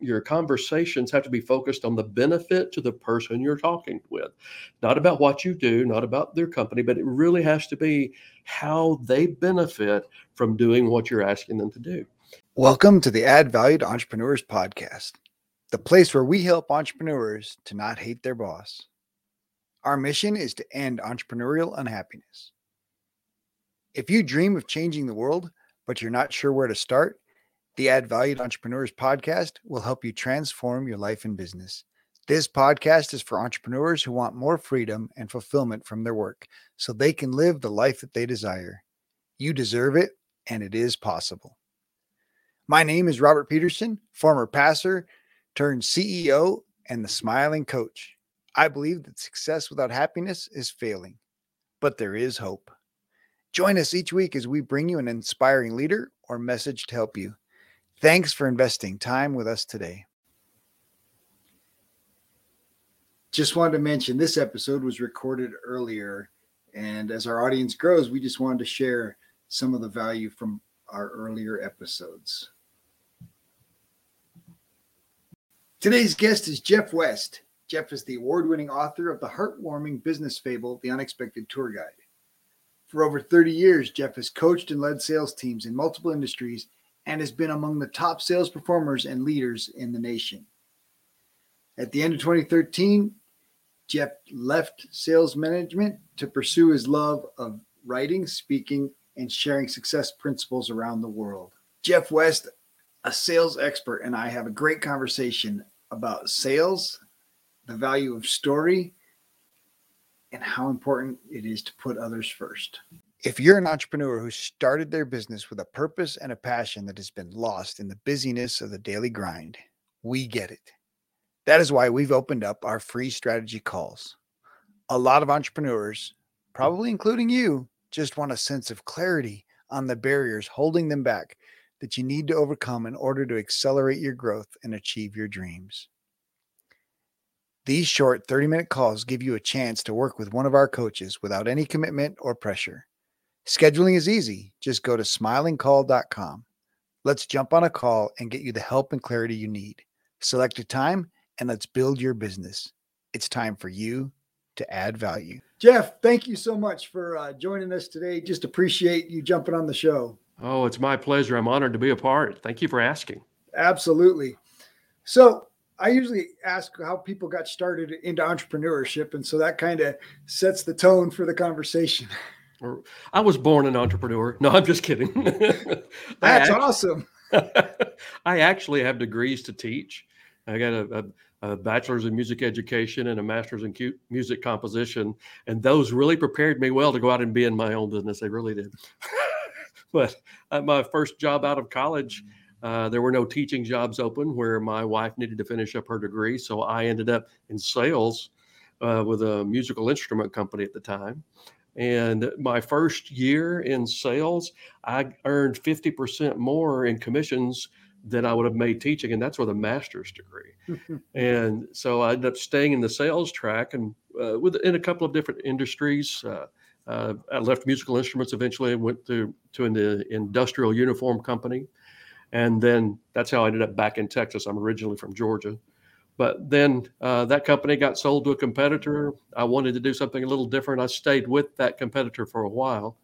your conversations have to be focused on the benefit to the person you're talking with, not about what you do, not about their company, but it really has to be how they benefit from doing what you're asking them to do. Welcome to the Add Value to Entrepreneurs podcast, the place where we help entrepreneurs to not hate their boss. Our mission is to end entrepreneurial unhappiness. If you dream of changing the world, but you're not sure where to start, the Add Value to Entrepreneurs podcast will help you transform your life and business. This podcast is for entrepreneurs who want more freedom and fulfillment from their work so they can live the life that they desire. You deserve it, and it is possible. My name is Robert Peterson, former passer turned CEO and the smiling coach. I believe that success without happiness is failing, but there is hope. Join us each week as we bring you an inspiring leader or message to help you. Thanks for investing time with us today. Just wanted to mention this episode was recorded earlier. And as our audience grows, we just wanted to share some of the value from our earlier episodes. Today's guest is Jeff West. Jeff is the award winning author of the heartwarming business fable, The Unexpected Tour Guide. For over 30 years, Jeff has coached and led sales teams in multiple industries and has been among the top sales performers and leaders in the nation. At the end of 2013, Jeff left sales management to pursue his love of writing, speaking, and sharing success principles around the world. Jeff West, a sales expert, and I have a great conversation about sales, the value of story, and how important it is to put others first. If you're an entrepreneur who started their business with a purpose and a passion that has been lost in the busyness of the daily grind, we get it. That is why we've opened up our free strategy calls. A lot of entrepreneurs, probably including you, just want a sense of clarity on the barriers holding them back that you need to overcome in order to accelerate your growth and achieve your dreams. These short 30 minute calls give you a chance to work with one of our coaches without any commitment or pressure. Scheduling is easy. Just go to smilingcoach.com. Let's jump on a call and get you the help and clarity you need. Select a time and let's build your business. It's time for you to add value. Jeff, thank you so much for uh, joining us today. Just appreciate you jumping on the show. Oh, it's my pleasure. I'm honored to be a part. Thank you for asking. Absolutely. So, I usually ask how people got started into entrepreneurship. And so that kind of sets the tone for the conversation. I was born an entrepreneur. No, I'm just kidding. That's actually, awesome. I actually have degrees to teach. I got a, a, a, bachelor's in music education and a master's in music composition, and those really prepared me well to go out and be in my own business. They really did. but at my first job out of college, uh, there were no teaching jobs open where my wife needed to finish up her degree, so I ended up in sales uh, with a musical instrument company at the time. And my first year in sales, I earned 50% more in commissions than I would have made teaching. And that's with a master's degree. and so I ended up staying in the sales track and uh, with in a couple of different industries. Uh, uh, I left musical instruments eventually and went to, to an industrial uniform company. And then that's how I ended up back in Texas. I'm originally from Georgia. But then uh, that company got sold to a competitor. I wanted to do something a little different. I stayed with that competitor for a while.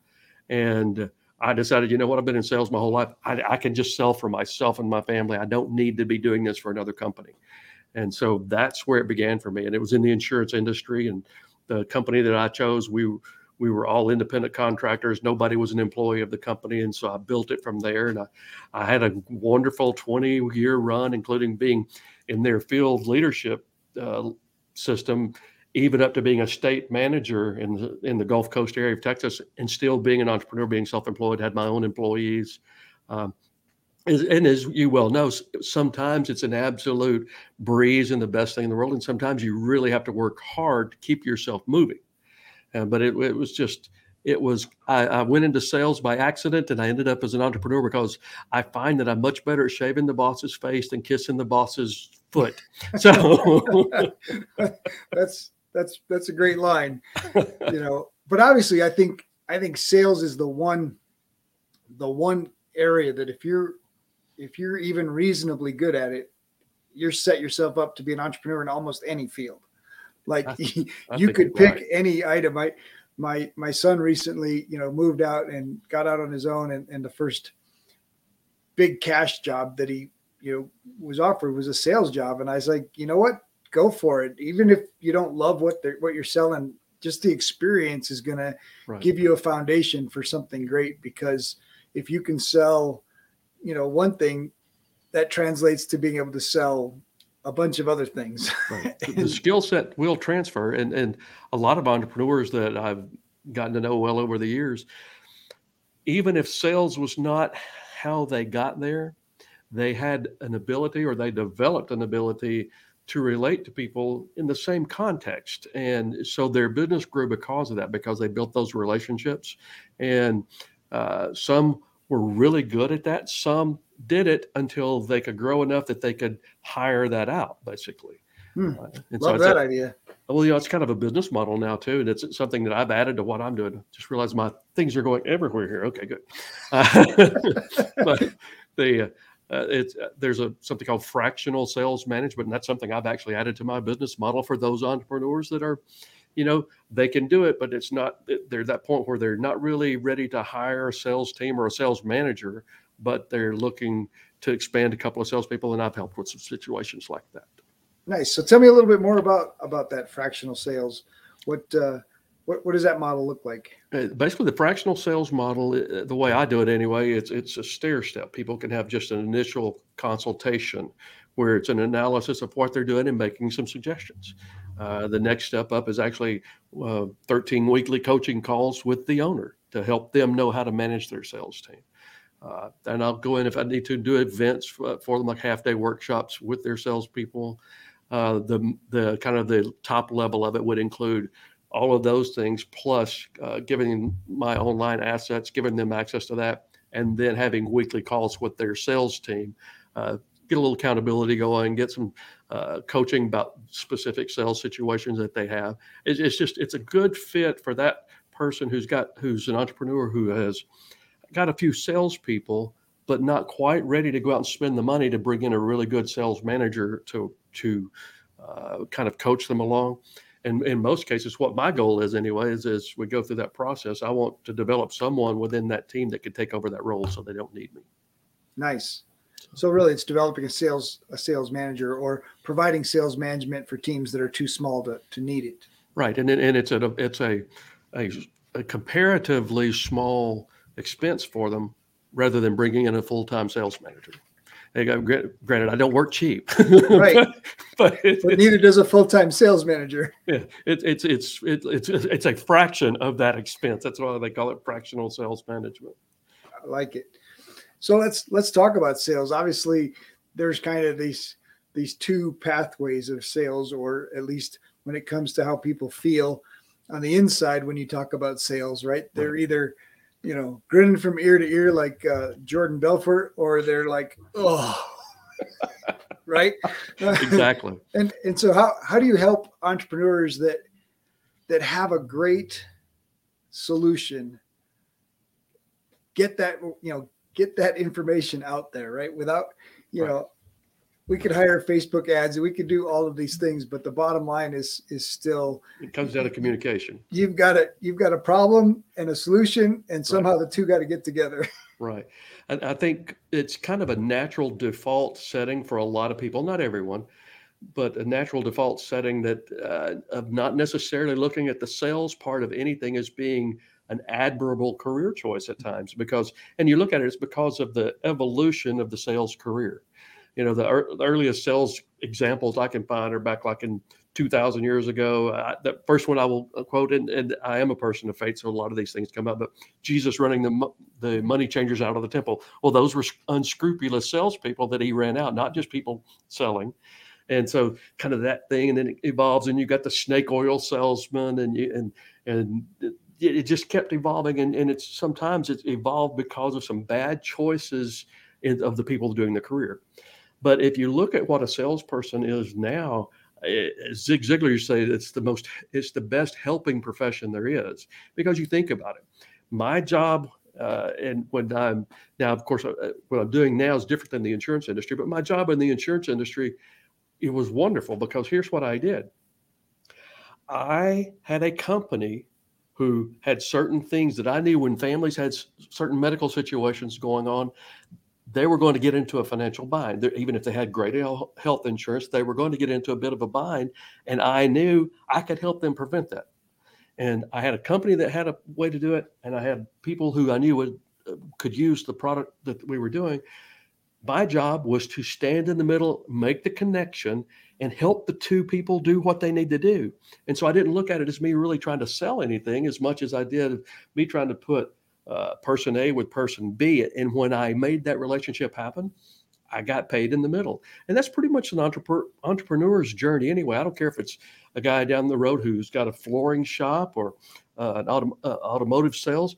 And I decided, you know what, I've been in sales my whole life. I, I can just sell for myself and my family. I don't need to be doing this for another company. And so that's where it began for me. And it was in the insurance industry. And the company that I chose, we we were all independent contractors. Nobody was an employee of the company. And so I built it from there. And I, I had a wonderful 20 year run, including being in their field leadership uh, system, even up to being a state manager in the, in the Gulf Coast area of Texas, and still being an entrepreneur, being self-employed, had my own employees. Um, and as you well know, sometimes it's an absolute breeze and the best thing in the world, and sometimes you really have to work hard to keep yourself moving. Uh, but it, it was just it was I, I, went into sales by accident and i ended up as an entrepreneur because i find that i'm much better at shaving the boss's face than kissing the boss's foot so that's that's that's a great line you know but obviously i think i think sales is the one the one area that if you're if you're even reasonably good at it you're set yourself up to be an entrepreneur in almost any field. Like I- I you could pick right. any item. I my my son recently, you know, moved out and got out on his own, and, and the first big cash job that he you know was offered was a sales job, and I was like, you know what, go for it. Even if you don't love what they're what you're selling, just the experience is going to give you a foundation for something great. Because if you can sell, you know, one thing, that translates to being able to sell a bunch of other things. Right. The- the skill set will transfer, and and a lot of entrepreneurs that I've gotten to know well over the years, even if sales was not how they got there, they had an ability or they developed an ability to relate to people in the same context, and so their business grew because of that because they built those relationships, and uh, some were really good at that. Some did it until they could grow enough that they could hire that out, basically. Hmm. Uh, Love it's that a- idea. well, you know, it's kind of a business model now too, and it's something that I've added to what I'm doing. Just realize my things are going everywhere here. Okay, good. Uh, but the uh, uh, it's uh, there's a something called fractional sales management, and that's something I've actually added to my business model for those entrepreneurs that are, you know, they can do it, but it's not. They're at that point where they're not really ready to hire a sales team or a sales manager, but they're looking to expand a couple of salespeople, and I've helped with some situations like that. Nice. So tell me a little bit more about about that fractional sales. What uh, what what does that model look like? Uh, basically the fractional sales model uh, the way i do it anyway it's it's a stair step people can have just an initial consultation where it's an analysis of what they're doing and making some suggestions uh, the next step up is actually uh, 13 weekly coaching calls with the owner to help them know how to manage their sales team. Uh, and i'll go in if i need to do events for, for them like half day workshops with their salespeople. Uh, the the kind of the top level of it would include all of those things plus uh, giving my online assets giving them access to that and then having weekly calls with their sales team. Uh, get a little accountability going get some uh, coaching about specific sales situations that they have it's, it's just it's a good fit for that person who's got who's an entrepreneur who has got a few salespeople but not quite ready to go out and spend the money to bring in a really good sales manager to to uh, kind of coach them along and in most cases, what my goal is anyway is as we go through that process, I want to develop someone within that team that could take over that role so they don't need me. Nice. So really, it's developing a sales a sales manager or providing sales management for teams that are too small to, to need it. Right, and and it's a it's a, a a comparatively small expense for them rather than bringing in a full time sales manager. They go, gra- granted, I don't work cheap, Right. but, but it, But neither does a full time sales manager. yeah, it, it's it's it, it's it's a fraction of that expense. That's why they call it fractional sales management. I like it. So let's let's talk about sales. Obviously, there's kind of these these two pathways of sales, or at least when it comes to how people feel on the inside when you talk about sales, right? They're either you know grinning from ear to ear like uh, Jordan Belfort, or they're like, oh, right? Exactly. and and so how how do you help entrepreneurs that that have a great solution get that you know get that information out there right without you Right. know we could hire facebook ads and we could do all of these things but the bottom line is is still It comes down to communication. you've got a you've got a problem and a solution and somehow the two got to get together Right. And I think it's kind of a natural default setting for a lot of people, not everyone, but a natural default setting that uh, of not necessarily looking at the sales part of anything as being an admirable career choice at times because and you look at it it's because of the evolution of the sales career. You know the, ear the earliest sales examples i can find are back like in 2000 years ago. Uh, the first one i will quote and, and i am a person of faith so a lot of these things come up but jesus running the, the money changers out of the temple. Well those were unscrupulous salespeople that he ran out not just people selling. And so kind of that thing and then it evolves and you got the snake oil salesman and you and and it, just kept evolving and, and it's sometimes it's evolved because of some bad choices in, of the people doing the career but if you look at what a salesperson is now eh, Zig Ziglar to say it's the most it's the best helping profession there is because you think about it my job uh, and when I'm now of course uh, what I'm doing now is different than the insurance industry but my job in the insurance industry it was wonderful because here's what I did. I had a company who had certain things that I knew when families had certain medical situations going on, they were going to get into a financial bind. Even if they had great health insurance, they were going to get into a bit of a bind. And I knew I could help them prevent that. And I had a company that had a way to do it, and I had people who I knew would uh, could use the product that we were doing. My job was to stand in the middle, make the connection, and help the two people do what they need to do. And so I didn't look at it as me really trying to sell anything as much as I did me trying to put uh, person A with person B. And when I made that relationship happen, I got paid in the middle. And that's pretty much an entrepreneur, entrepreneur's journey anyway. I don't care if it's a guy down the road who's got a flooring shop or uh, an auto, uh, automotive sales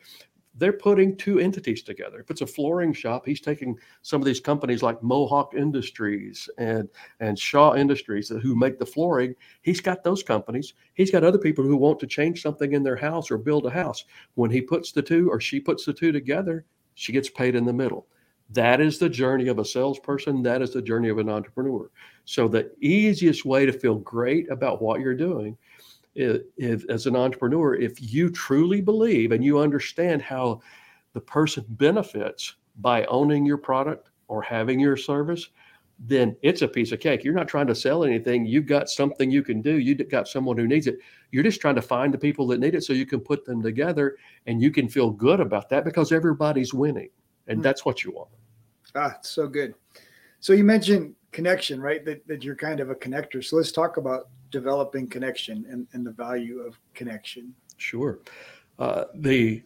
they're putting two entities together. If it's a flooring shop, he's taking some of these companies like Mohawk Industries and and Shaw Industries who make the flooring. He's got those companies. He's got other people who want to change something in their house or build a house. When he puts the two or she puts the two together, she gets paid in the middle. That is the journey of a salesperson. That is the journey of an entrepreneur. So the easiest way to feel great about what you're doing if, as an entrepreneur, if you truly believe and you understand how the person benefits by owning your product or having your service, then it's a piece of cake. You're not trying to sell anything. You've got something you can do. You've got someone who needs it. You're just trying to find the people that need it so you can put them together and you can feel good about that because everybody's winning. And hmm. that's what you want. Ah, so good. So you mentioned connection, right? That, that you're kind of a connector. So let's talk about developing connection and, and the value of connection. Sure. Uh, the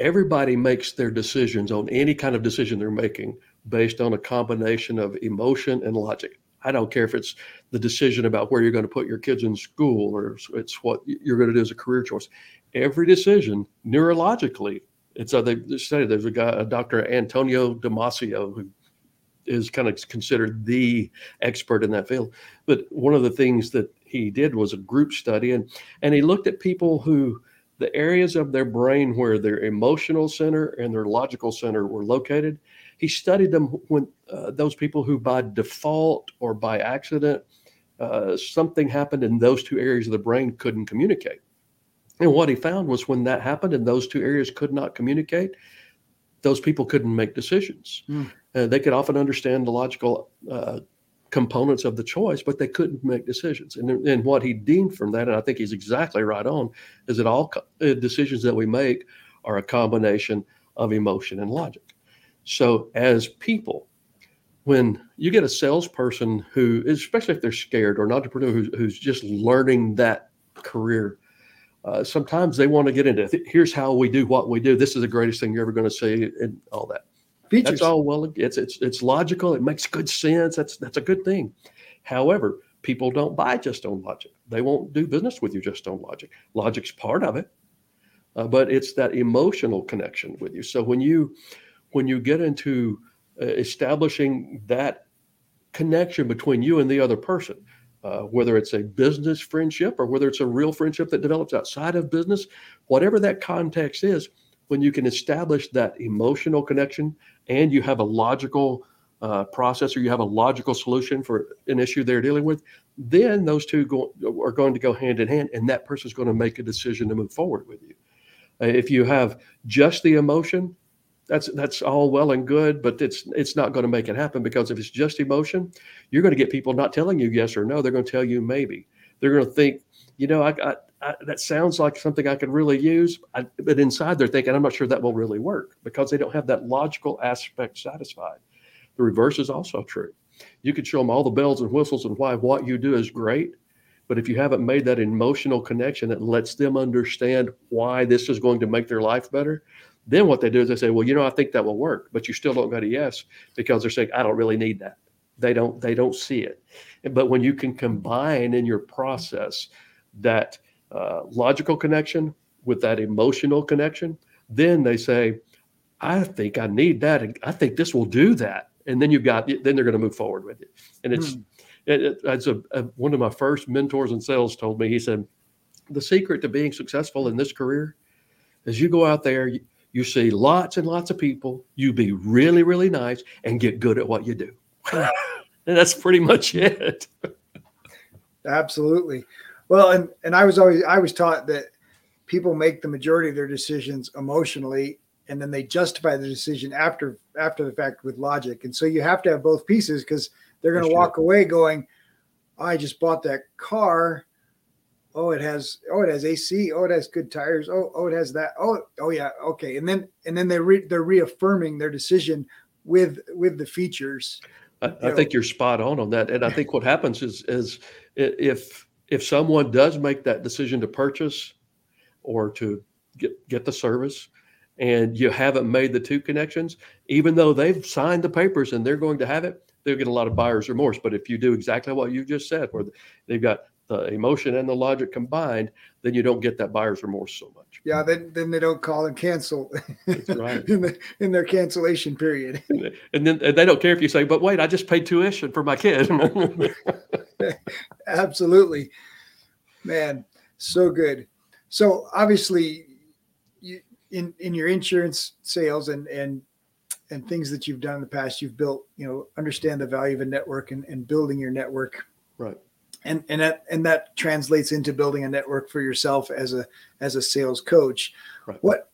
everybody makes their decisions on any kind of decision they're making based on a combination of emotion and logic. I don't care if it's the decision about where you're going to put your kids in school or it's what you're going to do as a career choice. Every decision neurologically, it's uh, they say there's a guy, a Dr. Antonio Damasio, who is kind of considered the expert in that field. But one of the things that he did was a group study, and and he looked at people who the areas of their brain where their emotional center and their logical center were located. He studied them when uh, those people who, by default or by accident, uh, something happened in those two areas of the brain couldn't communicate. And what he found was when that happened and those two areas could not communicate, those people couldn't make decisions. Mm. Uh, they could often understand the logical uh, components of the choice, but they couldn't make decisions. And, and what he deemed from that, and I think he's exactly right on, is that all co- uh, decisions that we make are a combination of emotion and logic. So, as people, when you get a salesperson who, especially if they're scared, or an entrepreneur who's, who's just learning that career, uh, sometimes they want to get into here's how we do what we do. This is the greatest thing you're ever going to see, and all that. Features. That's all well. It's it's it's logical. It makes good sense. That's that's a good thing. However, people don't buy just on logic. They won't do business with you just on logic. Logic's part of it, uh, but it's that emotional connection with you. So when you when you get into uh, establishing that connection between you and the other person, uh, whether it's a business friendship or whether it's a real friendship that develops outside of business, whatever that context is, when you can establish that emotional connection and you have a logical uh, process or you have a logical solution for an issue they're dealing with, then those two go, are going to go hand in hand, and that person is going to make a decision to move forward with you. Uh, if you have just the emotion, that's that's all well and good, but it's it's not going to make it happen because if it's just emotion, you're going to get people not telling you yes or no. They're going to tell you maybe. They're going to think, you know, I, I I, that sounds like something I could really use. I, but inside, they're thinking, I'm not sure that will really work because they don't have that logical aspect satisfied. The reverse is also true. You could show them all the bells and whistles and why what you do is great. But if you haven't made that emotional connection that lets them understand why this is going to make their life better, then what they do is they say, well, you know, I think that will work, but you still don't get a yes because they're saying, I don't really need that. They don't, they don't see it. But when you can combine in your process that uh, logical connection with that emotional connection, then they say, I think I need that. And I think this will do that. And then you've got, then they're going to move forward with it. And it's, mm. it, it, it's a, a, one of my first mentors in sales told me, he said, the secret to being successful in this career is you go out there, you, you see lots and lots of people, you be really, really nice and get good at what you do. Hmm. and that's pretty much it. Absolutely. Well, and and I was always I was taught that people make the majority of their decisions emotionally and then they justify the decision after after the fact with logic. And so you have to have both pieces because they're going to walk away going, I just bought that car. Oh, it has oh it has AC. Oh, it has good tires. Oh, oh, it has that. Oh, oh yeah, okay. And then and then they re, they're reaffirming their decision with with the features. I, I think you're spot on on that. And I think what happens is is if if someone does make that decision to purchase or to get get the service, and you haven't made the two connections, even though they've signed the papers and they're going to have it, they'll get a lot of buyer's remorse. But if you do exactly what you just said, where they've got the emotion and the logic combined, then you don't get that buyer's remorse so much. Yeah, then then they don't call and cancel right. in, the, in their cancellation period. And then and they don't care if you say, "But wait, I just paid tuition for my kid." Absolutely, man, so good. So obviously, you in in your insurance sales and and and things that you've done in the past, you've built, you know, understand the value of a network and, and building your network. Right. And and that and that translates into building a network for yourself as a as a sales coach. Right. What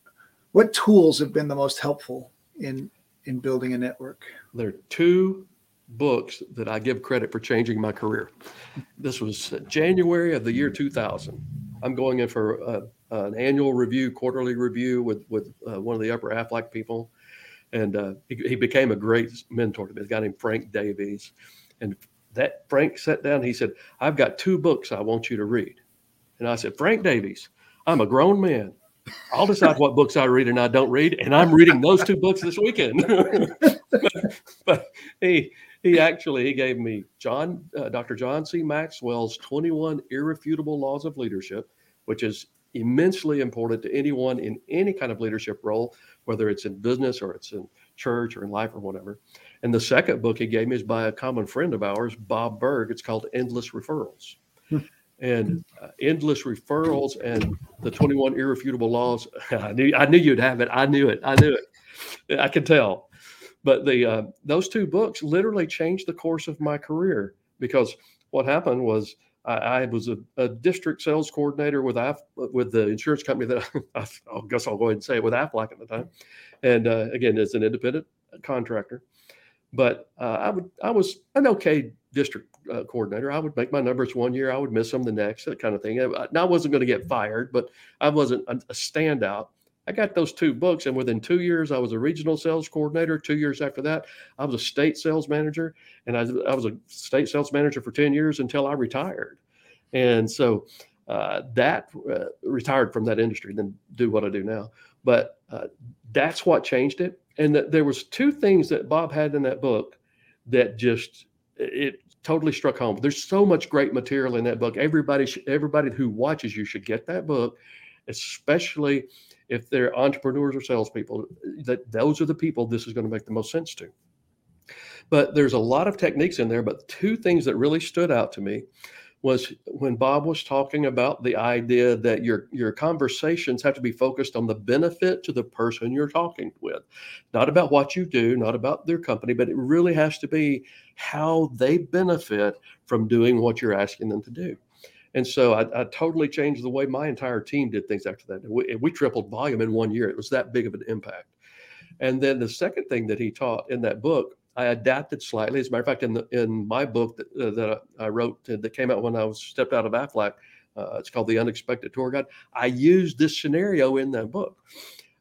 what tools have been the most helpful in in building a network? There are two books that I give credit for changing my career. This was January of the year 2000. I'm going in for a, an annual review, quarterly review with with uh, one of the upper Aflac people, and uh, he, he, became a great mentor to me. A guy named Frank Davies, and that Frank sat down. He said, "I've got two books I want you to read," and I said, "Frank Davies, I'm a grown man. I'll decide what books I read and I don't read, and I'm reading those two books this weekend." but, but he he actually he gave me John uh, Dr. John C. Maxwell's 21 irrefutable laws of leadership, which is immensely important to anyone in any kind of leadership role, whether it's in business or it's in church or in life or whatever. And the second book he gave me is by a common friend of ours, Bob Burg. It's called Endless Referrals. Hmm. and uh, endless referrals and the 21 irrefutable laws. I knew I knew you'd have it. I knew it. I knew it. I could tell. But the uh, those two books literally changed the course of my career because what happened was I, I was a, a, district sales coordinator with Af, with the insurance company that I, I, guess I'll go ahead and say it with Aflac at the time, and uh, again as an independent contractor. But uh, I would I was an okay district uh, coordinator. I would make my numbers one year, I would miss them the next, that kind of thing. I, I wasn't going to get fired, but I wasn't a, a standout. I got those two books, and within two years, I was a regional sales coordinator. Two years after that, I was a state sales manager, and I, I was a state sales manager for 10 years until I retired. And so uh, that uh, retired from that industry, then do what I do now. But uh, that's what changed it. And that there was two things that Bob had in that book that just it totally struck home. There's so much great material in that book. Everybody, everybody who watches you should get that book, especially if they're entrepreneurs or salespeople, that those are the people this is going to make the most sense to. But there's a lot of techniques in there. But two things that really stood out to me was when Bob was talking about the idea that your your conversations have to be focused on the benefit to the person you're talking with, not about what you do, not about their company, but it really has to be how they benefit from doing what you're asking them to do. And so I, I, totally changed the way my entire team did things after that. We, we, tripled volume in one year. It was that big of an impact. And then the second thing that he taught in that book, I adapted slightly. As a matter of fact, in the, in my book that, uh, that I wrote that came out when I was stepped out of Aflac, uh, it's called The Unexpected Tour Guide. I used this scenario in that book,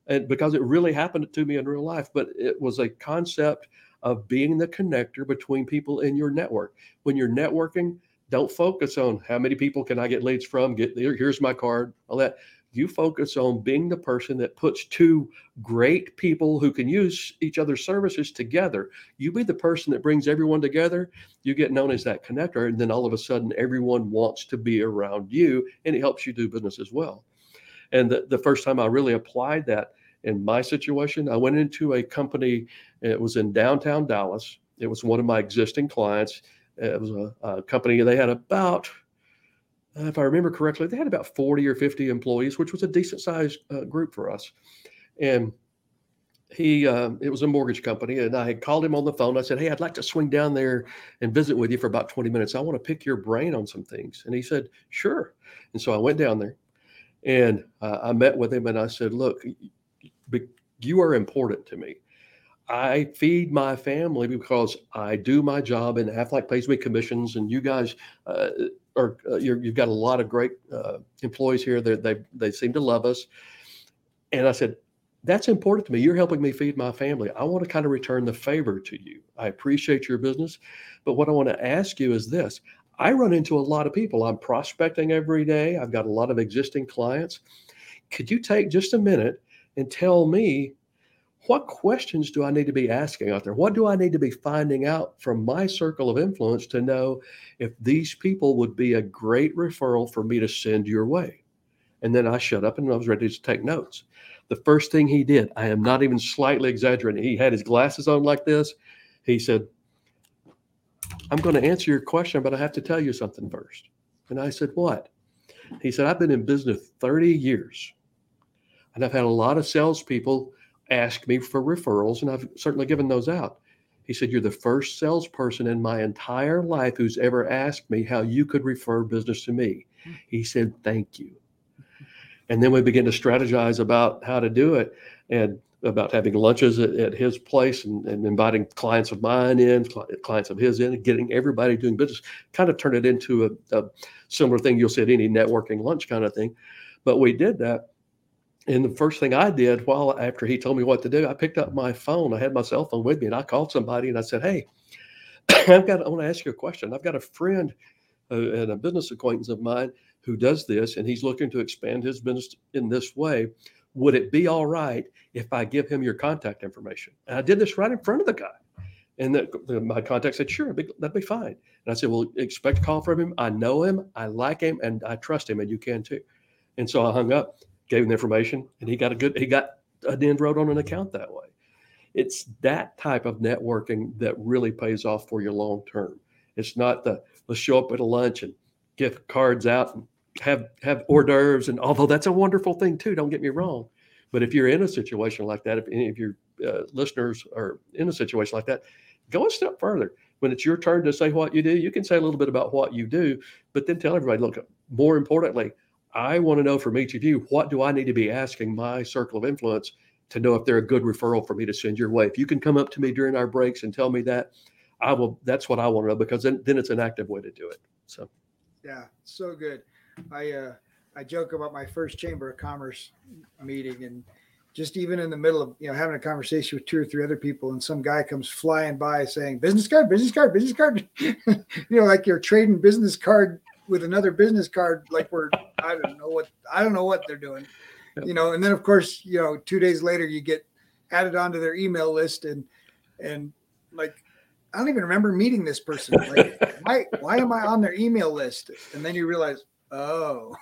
and because it really happened to me in real life. But it was a concept of being the connector between people in your network. When you're networking, don't focus on how many people can I get leads from. Get here's my card, all that. You focus on being the person that puts two great people who can use each other's services together. You be the person that brings everyone together. You get known as that connector, and then all of a sudden, everyone wants to be around you, and it helps you do business as well. And the, the first time I really applied that in my situation, I went into a company. It was in downtown Dallas. It was one of my existing clients it was a, a company. They had about, if I remember correctly, they had about 40 or 50 employees, which was a decent sized uh, group for us. And he uh, it was a mortgage company and i had called him on the phone i said hey i'd like to swing down there and visit with you for about 20 minutes i want to pick your brain on some things and he said sure and so i went down there and uh, i met with him and i said look you are important to me i feed my family because i do my job and aflac pays me commissions and you guys uh, are uh, you have got a lot of great uh, employees here they they they seem to love us and i said that's important to me. You're helping me feed my family. I want to kind of return the favor to you. I appreciate your business. But what I want to ask you is this I run into a lot of people. I'm prospecting every day, I've got a lot of existing clients. Could you take just a minute and tell me what questions do I need to be asking out there? What do I need to be finding out from my circle of influence to know if these people would be a great referral for me to send your way? And then I shut up and I was ready to take notes. The first thing he did, I am not even slightly exaggerating, he had his glasses on like this. He said, I'm going to answer your question, but I have to tell you something first. And I said, What? He said, I've been in business 30 years. And I've had a lot of salespeople ask me for referrals, and I've certainly given those out. He said, You're the first salesperson in my entire life who's ever asked me how you could refer business to me. Hmm. He said, Thank you. And then we begin to strategize about how to do it and about having lunches at, at his place and, and, inviting clients of mine in, clients of his in, and getting everybody doing business, kind of turn it into a, a similar thing you'll see at any networking lunch kind of thing. But we did that. And the first thing I did while after he told me what to do, I picked up my phone. I had my cell phone with me and I called somebody and I said, Hey, I've got, I want to ask you a question. I've got a friend uh, and a business acquaintance of mine who does this and he's looking to expand his business in this way. Would it be all right if I give him your contact information? And I did this right in front of the guy. And the, the, my contact said, sure, that'd be fine. And I said, well, expect a call from him. I know him, I like him, and I trust him, and you can too. And so I hung up, gave him the information, and he got a good, he got an inroad on an account that way. It's that type of networking that really pays off for you long term. It's not the let's show up at a lunch and gift cards out and have have hors d'oeuvres, and although that's a wonderful thing too, don't get me wrong. But if you're in a situation like that, if any of your uh, listeners are in a situation like that, go a step further. When it's your turn to say what you do, you can say a little bit about what you do, but then tell everybody, look, more importantly, I want to know from each of you, what do I need to be asking my circle of influence to know if they're a good referral for me to send your way? If you can come up to me during our breaks and tell me that, I will, that's what I want to know because then, then it's an active way to do it. So, yeah, so good. I uh, I joke about my first chamber of commerce meeting and just even in the middle of you know having a conversation with two or three other people and some guy comes flying by saying business card business card business card you know like you're trading business card with another business card like we're i don't know what i don't know what they're doing. You know and then of course you know two days later you get added onto their email list and and like i don't even remember meeting this person. Like why why am i on their email list? And then you realize Oh,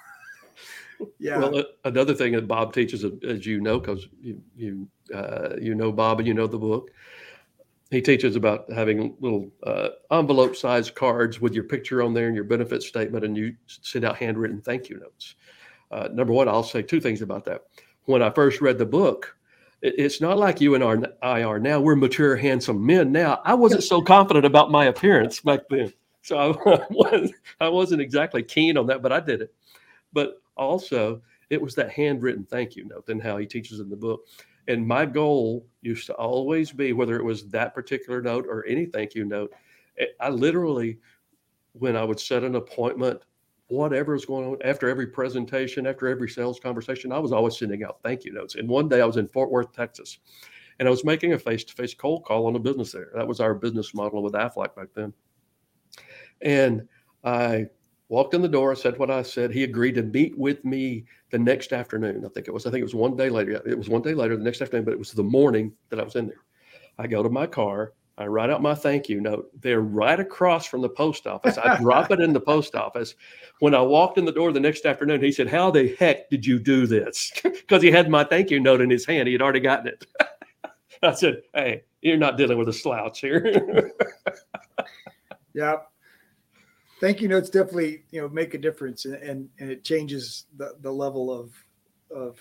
yeah. Well, another thing that Bob teaches, as you know, because you you uh, you know Bob and you know the book, he teaches about having little uh, envelope-sized cards with your picture on there and your benefit statement, and you send out handwritten thank you notes. Uh, number one, I'll say two things about that. When I first read the book, it's not like you and I are now. We're mature, handsome men now. I wasn't so confident about my appearance back then. So I, was, I wasn't exactly keen on that, but I did it. But also, it was that handwritten thank you note and how he teaches in the book. And my goal used to always be, whether it was that particular note or any thank you note, eh, I literally, when I would set an appointment, whatever was going on after every presentation, after every sales conversation, I was always sending out thank you notes. And one day I was in Fort Worth, Texas, and I was making a face to face cold call on a business there. That was our business model with Aflac back then. And I walked in the door, I said what I said. He agreed to meet with me the next afternoon. I think it was, I think it was one day later. It was one day later, the next afternoon, but it was the morning that I was in there. I go to my car. I write out my thank you note. They're right across from the post office. I drop it in the post office. When I walked in the door the next afternoon, he said, How the heck did you do this? Because he had my thank you note in his hand. He had already gotten it. I said, Hey, you're not dealing with a slouch here. yeah thank you notes definitely you know make a difference and and, and it changes the, the level of of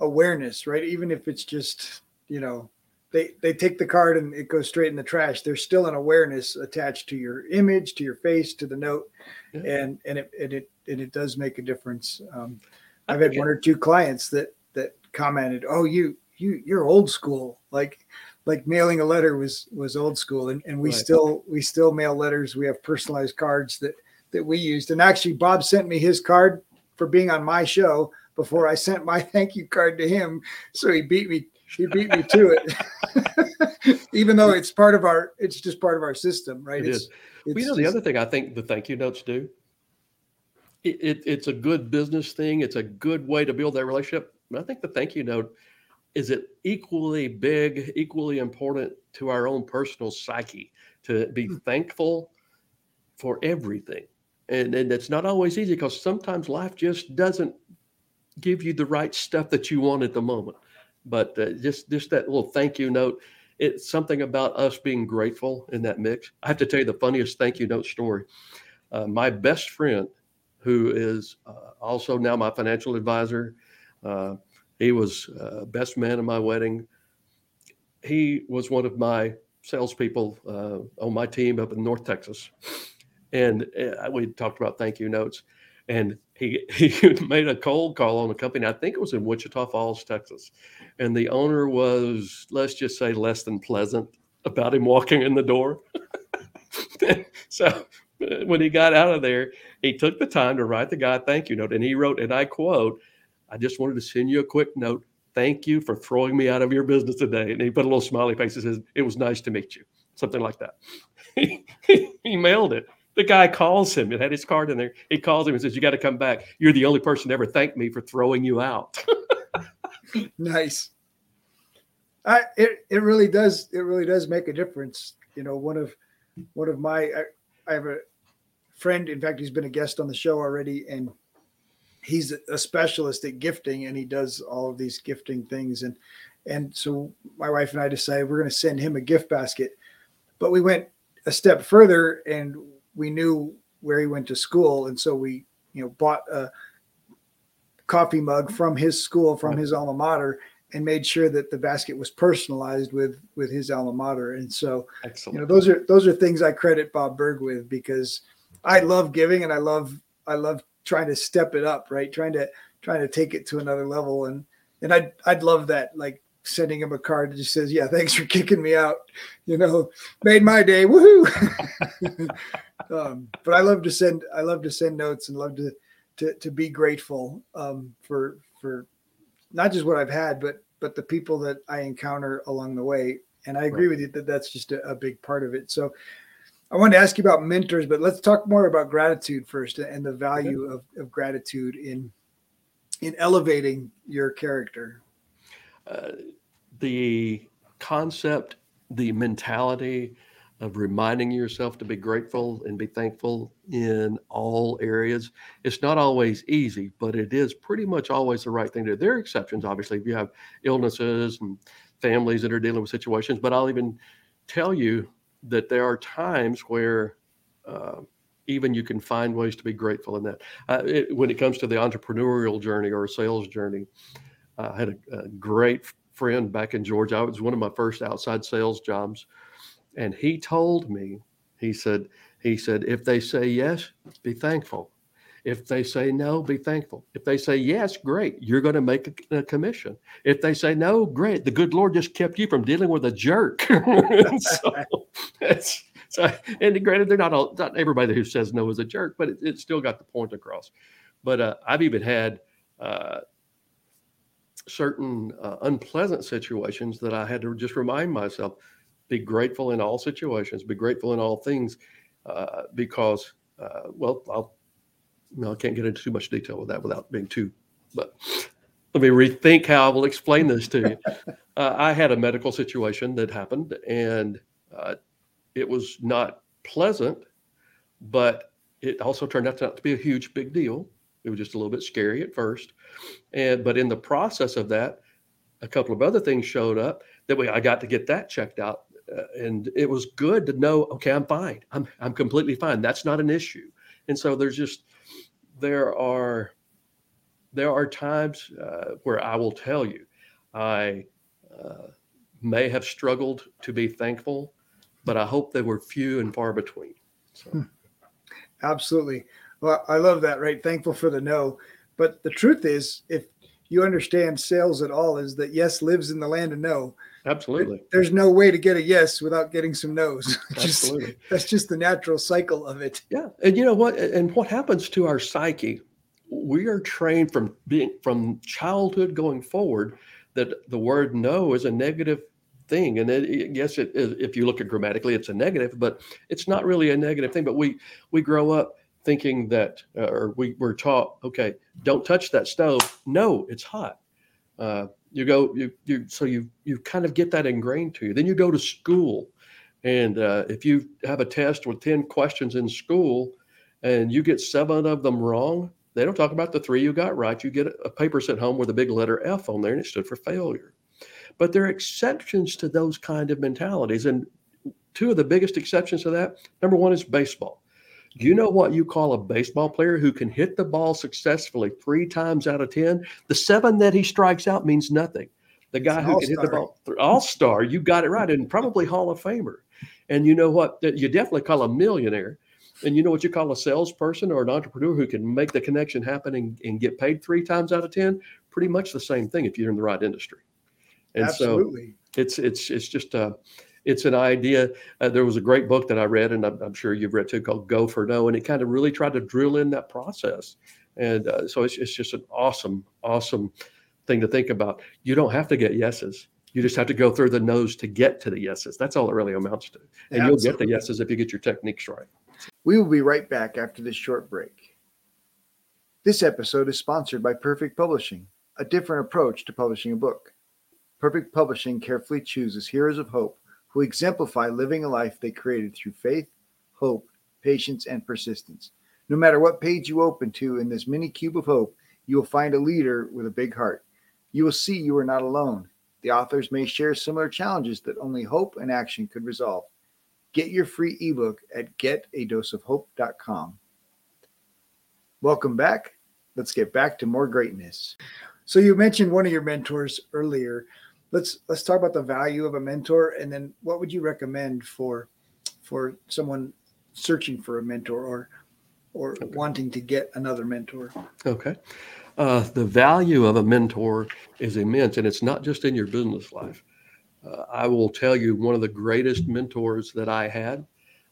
awareness right even if it's just you know, they they take the card and it goes straight in the trash. There's still an awareness attached to your image, to your face, to the note, yeah. and and it and it and it does make a difference. Um, I've had one or two clients that that commented, "Oh, you you you're old school." Like like mailing a letter was was old school, and, and we right. still we still mail letters. We have personalized cards that that we used, and actually Bob sent me his card for being on my show before I sent my thank you card to him. So he beat me he beat me to it, even though it's part of our it's just part of our system, right? It it's, is. It's you know, just, the other thing I think the thank you notes do. It, it, it's a good business thing. It's a good way to build that relationship. I think the thank you note is it equally big, equally important to our own personal psyche to be hmm. thankful for everything. And, and it's not always easy because sometimes life just doesn't give you the right stuff that you want at the moment but uh, just just that little thank you note it's something about us being grateful in that mix i have to tell you the funniest thank you note story uh, my best friend who is uh, also now my financial advisor uh, he was uh, best man at my wedding he was one of my salespeople uh, on my team up in north texas and we talked about thank you notes and he he made a cold call on a company. I think it was in Wichita Falls, Texas, and the owner was let's just say less than pleasant about him walking in the door. so uh, when he got out of there, he took the time to write the guy thank you note, and he wrote, and I quote, "I just wanted to send you a quick note. Thank you for throwing me out of your business today." And he put a little smiley face and says, "It was nice to meet you." Something like that. he mailed it the guy calls him. It had his card in there. He calls him and says, "You got to come back. You're the only person to ever thank me for throwing you out." nice. I, it it really does it really does make a difference. You know, one of one of my I, I have a friend. In fact, he's been a guest on the show already, and he's a specialist at gifting, and he does all of these gifting things. And and so my wife and I decided we're going to send him a gift basket, but we went a step further and we knew where he went to school, and so we you know bought a coffee mug from his school, from his alma mater, and made sure that the basket was personalized with with his alma mater. And so, Excellent. you know, those are those are things I credit Bob Burg with because I love giving and I love I love trying to step it up, right? Trying to trying to take it to another level. And and I'd I'd love that. Like sending him a card that just says, "Yeah, thanks for kicking me out." You know, made my day. Woohoo! um, but I love to send. I love to send notes and love to to to be grateful um, for for not just what I've had, but but the people that I encounter along the way. And I agree right. with you that that's just a, a big part of it. So. I wanted to ask you about mentors, but let's talk more about gratitude first and the value of, of gratitude in in elevating your character. Uh, the concept, the mentality of reminding yourself to be grateful and be thankful in all areas. It's not always easy, but it is pretty much always the right thing to do. There are exceptions, obviously, if you have illnesses and families that are dealing with situations, but I'll even tell you that there are times where uh, even you can find ways to be grateful in that. Uh, it, when it comes to the entrepreneurial journey or sales journey, I had a, a great friend back in Georgia. It was one of my first outside sales jobs. And he told me, he said, he said, if they say yes, be thankful. If they say no, be thankful. If they say yes, great, you're going to make a, a commission. If they say no, great, the good Lord just kept you from dealing with a jerk. so, so, and granted, they're not all, not everybody who says no is a jerk, but it, it still got the point across. But uh, I've even had uh, certain uh, unpleasant situations that I had to just remind myself be grateful in all situations, be grateful in all things, uh, because, uh, well, I'll, no, I can't get into too much detail with that without being too, but let me rethink how I will explain this to you. Uh, I had a medical situation that happened and uh, it was not pleasant, but it also turned out not to be a huge big deal. It was just a little bit scary at first, and but in the process of that, a couple of other things showed up that way I got to get that checked out, uh, and it was good to know. Okay, I'm fine. I'm I'm completely fine. That's not an issue. And so there's just there are there are times uh, where I will tell you, I uh, may have struggled to be thankful, but I hope they were few and far between. So. Hmm. Absolutely. Well, I love that, right? Thankful for the no. But the truth is, if you understand sales at all, is that yes lives in the land of no. Absolutely. There's no way to get a yes without getting some no's. Absolutely. that's just the natural cycle of it. Yeah. And you know what? And what happens to our psyche? We are trained from being from childhood going forward that the word no is a negative thing. And it, yes, it, if you look at grammatically, it's a negative, but it's not really a negative thing. But we we grow up thinking that, uh, or we were taught, okay, don't touch that stove. No, it's hot. Uh, you go, you you so you you kind of get that ingrained to you. Then you go to school, and uh, if you have a test with ten questions in school, and you get seven of them wrong, they don't talk about the three you got right. You get a paper sent home with a big letter F on there, and it stood for failure. But there are exceptions to those kind of mentalities. And two of the biggest exceptions to that number one is baseball. Do you know what you call a baseball player who can hit the ball successfully three times out of 10? The seven that he strikes out means nothing. The guy who can hit the ball, all star, you got it right, and probably Hall of Famer. And you know what? You definitely call a millionaire. And you know what you call a salesperson or an entrepreneur who can make the connection happen and, and get paid three times out of 10? Pretty much the same thing if you're in the right industry. And Absolutely. so it's it's it's just a it's an idea. Uh, there was a great book that I read, and I'm, I'm, sure you've read too, called "Go for No," and it kind of really tried to drill in that process. And uh, so it's, it's just an awesome, awesome thing to think about. You don't have to get yeses. You just have to go through the no's to get to the yeses. That's all it really amounts to. And Absolutely. you'll get the yeses if you get your techniques right. We will be right back after this short break. This episode is sponsored by Perfect Publishing, a different approach to publishing a book. Perfect Publishing carefully chooses heroes of hope who exemplify living a life they created through faith, hope, patience, and persistence. No matter what page you open to in this mini cube of hope, you will find a leader with a big heart. You will see you are not alone. The authors may share similar challenges that only hope and action could resolve. Get your free ebook at getadoseofhope.com. Welcome back. Let's get back to more greatness. So you mentioned one of your mentors earlier let's let's talk about the value of a mentor and then what would you recommend for for someone searching for a mentor or or okay. wanting to get another mentor? Okay. Uh, the value of a mentor is immense and it's not just in your business life. Uh, i will tell you one of the greatest mentors that i had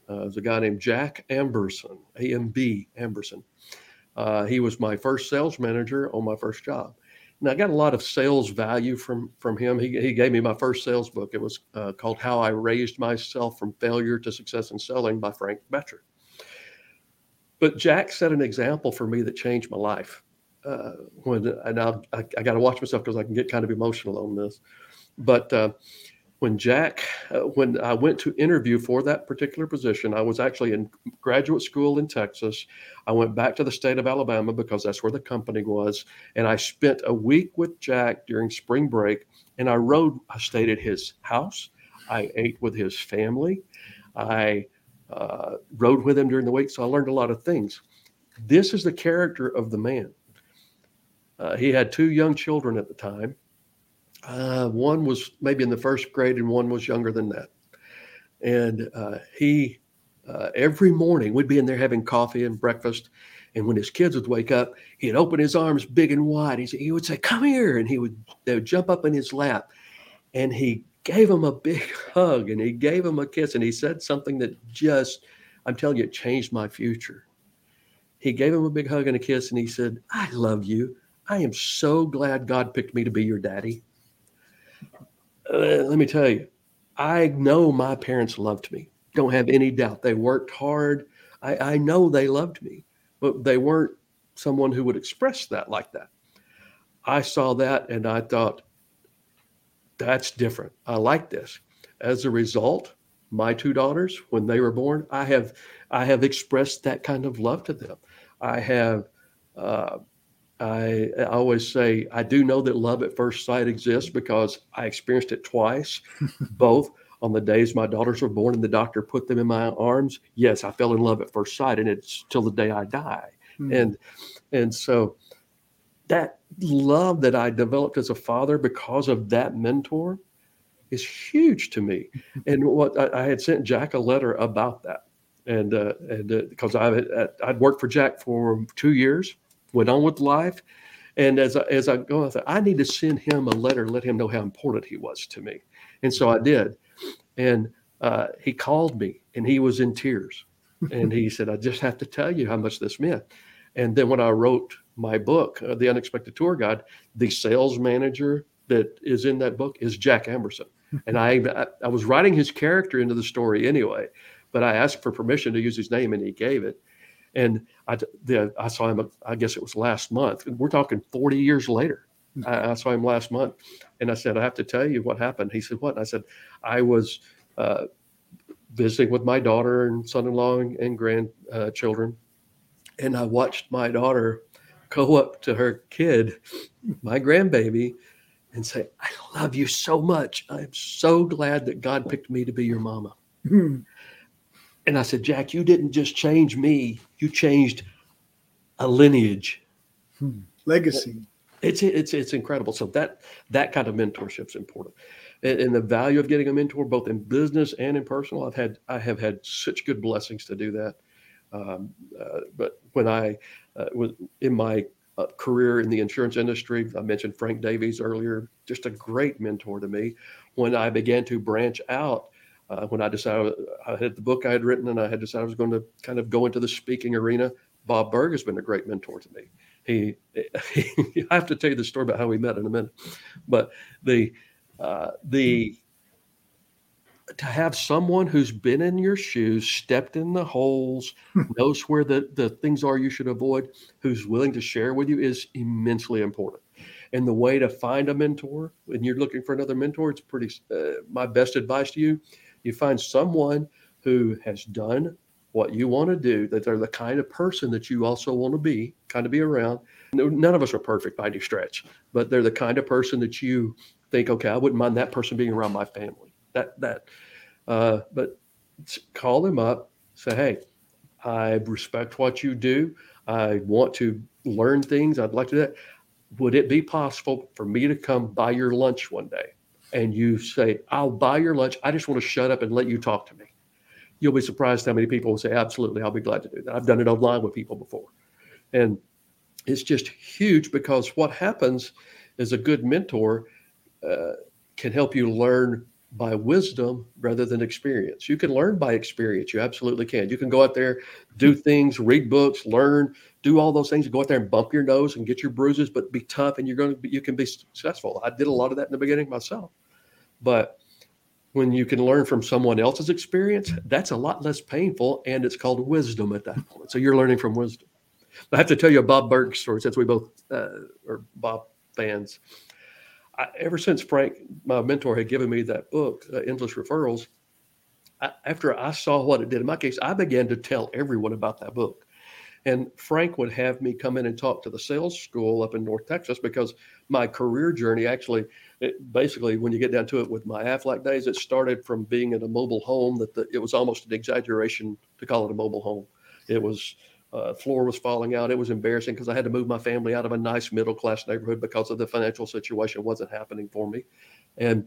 uh, is a guy named jack amberson amb amberson. Uh, he was my first sales manager on my first job and I got a lot of sales value from from him. He, he gave me my first sales book. It was uh, called How I Raised Myself from Failure to Success in Selling by Frank Bettger. But Jack set an example for me that changed my life. Uh, when and I, I, I got to watch myself because I can get kind of emotional on this. But uh, when Jack, uh, when I went to interview for that particular position, I was actually in graduate school in Texas. I went back to the state of Alabama because that's where the company was. And I spent a week with Jack during spring break. And I rode, I stayed at his house. I ate with his family. I uh, rode with him during the week. So I learned a lot of things. This is the character of the man. Uh, he had two young children at the time uh, one was maybe in the first grade, and one was younger than that. And uh, he, uh, every morning, we'd be in there having coffee and breakfast. And when his kids would wake up, he'd open his arms big and wide. He, he would say, "Come here," and he would they would jump up in his lap, and he gave him a big hug and he gave him a kiss and he said something that just, I'm telling you, it changed my future. He gave him a big hug and a kiss and he said, "I love you. I am so glad God picked me to be your daddy." Uh, let me tell you, I know my parents loved me. Don't have any doubt. They worked hard. I, I know they loved me, but they weren't someone who would express that like that. I saw that and I thought, that's different. I like this. As a result, my two daughters, when they were born, I have I have expressed that kind of love to them. I have uh, I, I, always say I do know that love at first sight exists because I experienced it twice, both on the days my daughters were born and the doctor put them in my arms. Yes, I fell in love at first sight, and it's till the day I die. Mm-hmm. And and so that love that I developed as a father because of that mentor is huge to me. And what I, I had sent Jack a letter about that, and uh, and because uh, I I'd worked for Jack for two years, went on with life, and as I, as I go, I thought I need to send him a letter, let him know how important he was to me, and so I did, and uh, he called me and he was in tears, and he said, "I just have to tell you how much this meant." And then when I wrote my book, uh, The Unexpected Tour Guide, the sales manager that is in that book is Jack Emerson. And I, I was writing his character into the story anyway, but I asked for permission to use his name and he gave it. And I, the, I saw him, I guess it was last month. We're talking 40 years later. I, I, saw him last month. And I said, I have to tell you what happened. He said, What? And I said, I was uh, visiting with my daughter and son in law and, and grandchildren. Uh, and I watched my daughter go up to her kid, my grandbaby, and say, I love you so much. I'm so glad that God picked me to be your mama. Hmm. And I said, Jack, you didn't just change me, you changed a lineage. Hmm. Legacy. It's it's it's incredible. So that that kind of mentorship is important. And, and, the value of getting a mentor, both in business and in personal, I've had I have had such good blessings to do that. Um, uh, but when I uh, was in my uh, career in the insurance industry. I mentioned Frank Davies earlier, just a great mentor to me. When I began to branch out, uh, when I decided I had the book I had written and I had decided I was going to kind of go into the speaking arena, Bob Burg has been a great mentor to me. He, he I have to tell you the story about how we met in a minute, but the uh, the to have someone who's been in your shoes, stepped in the holes, knows where the, the things are you should avoid, who's willing to share with you is immensely important. And the way to find a mentor when you're looking for another mentor, it's pretty, uh, my best advice to you, you find someone who has done what you want to do, that they're the kind of person that you also want to be, kind of be around. None of us are perfect by any stretch, but they're the kind of person that you think, okay, I wouldn't mind that person being around my family that that. Uh, but call them up, say, hey, I respect what you do. I want to learn things. I'd like to do that. Would it be possible for me to come buy your lunch one day? And you say, I'll buy your lunch. I just want to shut up and let you talk to me. You'll be surprised how many people will say, Absolutely, I'll be glad to do that. I've done it online with people before. And it's just huge because what happens is a good mentor uh, can help you learn by wisdom rather than experience. You can learn by experience. You absolutely can. You can go out there, do things, read books, learn, do all those things. Go out there and bump your nose and get your bruises, but be tough, and you're going to be, you can be successful. I did a lot of that in the beginning myself, but when you can learn from someone else's experience, that's a lot less painful, and it's called wisdom at that point. So you're learning from wisdom. I have to tell you a Bob Burg story since we both uh, are Bob fans. I, ever since Frank, my mentor, had given me that book, uh, Endless Referrals, I, after I saw what it did in my case, I began to tell everyone about that book. And Frank would have me come in and talk to the sales school up in North Texas because my career journey actually, basically, when you get down to it with my Aflac days, it started from being in a mobile home that the, it was almost an exaggeration to call it a mobile home. It was uh, floor was falling out. It was embarrassing because I had to move my family out of a nice middle class neighborhood because of the financial situation wasn't happening for me. And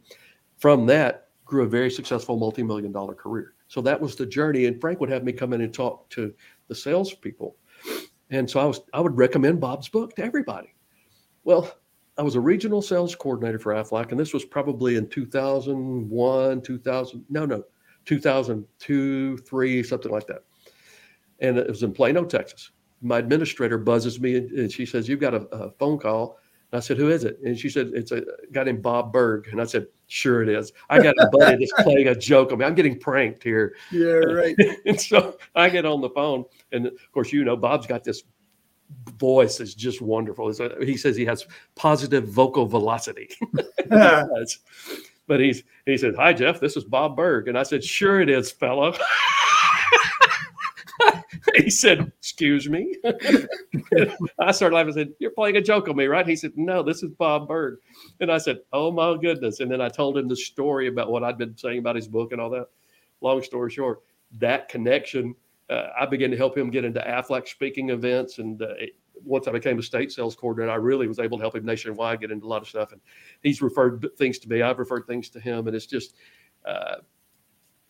from that grew a very successful multi million dollar career. So that was the journey. And Frank would have me come in and talk to the salespeople. And so I was I would recommend Bob's book to everybody. Well, I was a regional sales coordinator for Aflac, and this was probably in 2001, 2000, no, no, 2002, three, something like that and it was in Plano, Texas. My administrator buzzes me and she says, "You've got a, a phone call." And I said, "Who is it?" And she said, "It's a guy named Bob Burg. And I said, "Sure it is." I got a buddy that's playing a joke on me. I'm getting pranked here. Yeah, right. and so I get on the phone, and of course, you know, Bob's got this voice is just wonderful. He says he has positive vocal velocity. but he's he said, "Hi Jeff, this is Bob Burg," and I said, "Sure it is, fellow." he said, Excuse me. I started laughing. I said, You're playing a joke on me, right? He said, No, this is Bob Burg. And I said, Oh my goodness. And then I told him the story about what I'd been saying about his book and all that. Long story short, that connection, uh, I began to help him get into Aflac speaking events. And uh, once I became a state sales coordinator, I really was able to help him nationwide get into a lot of stuff. And he's referred things to me. I've referred things to him, and it's just uh,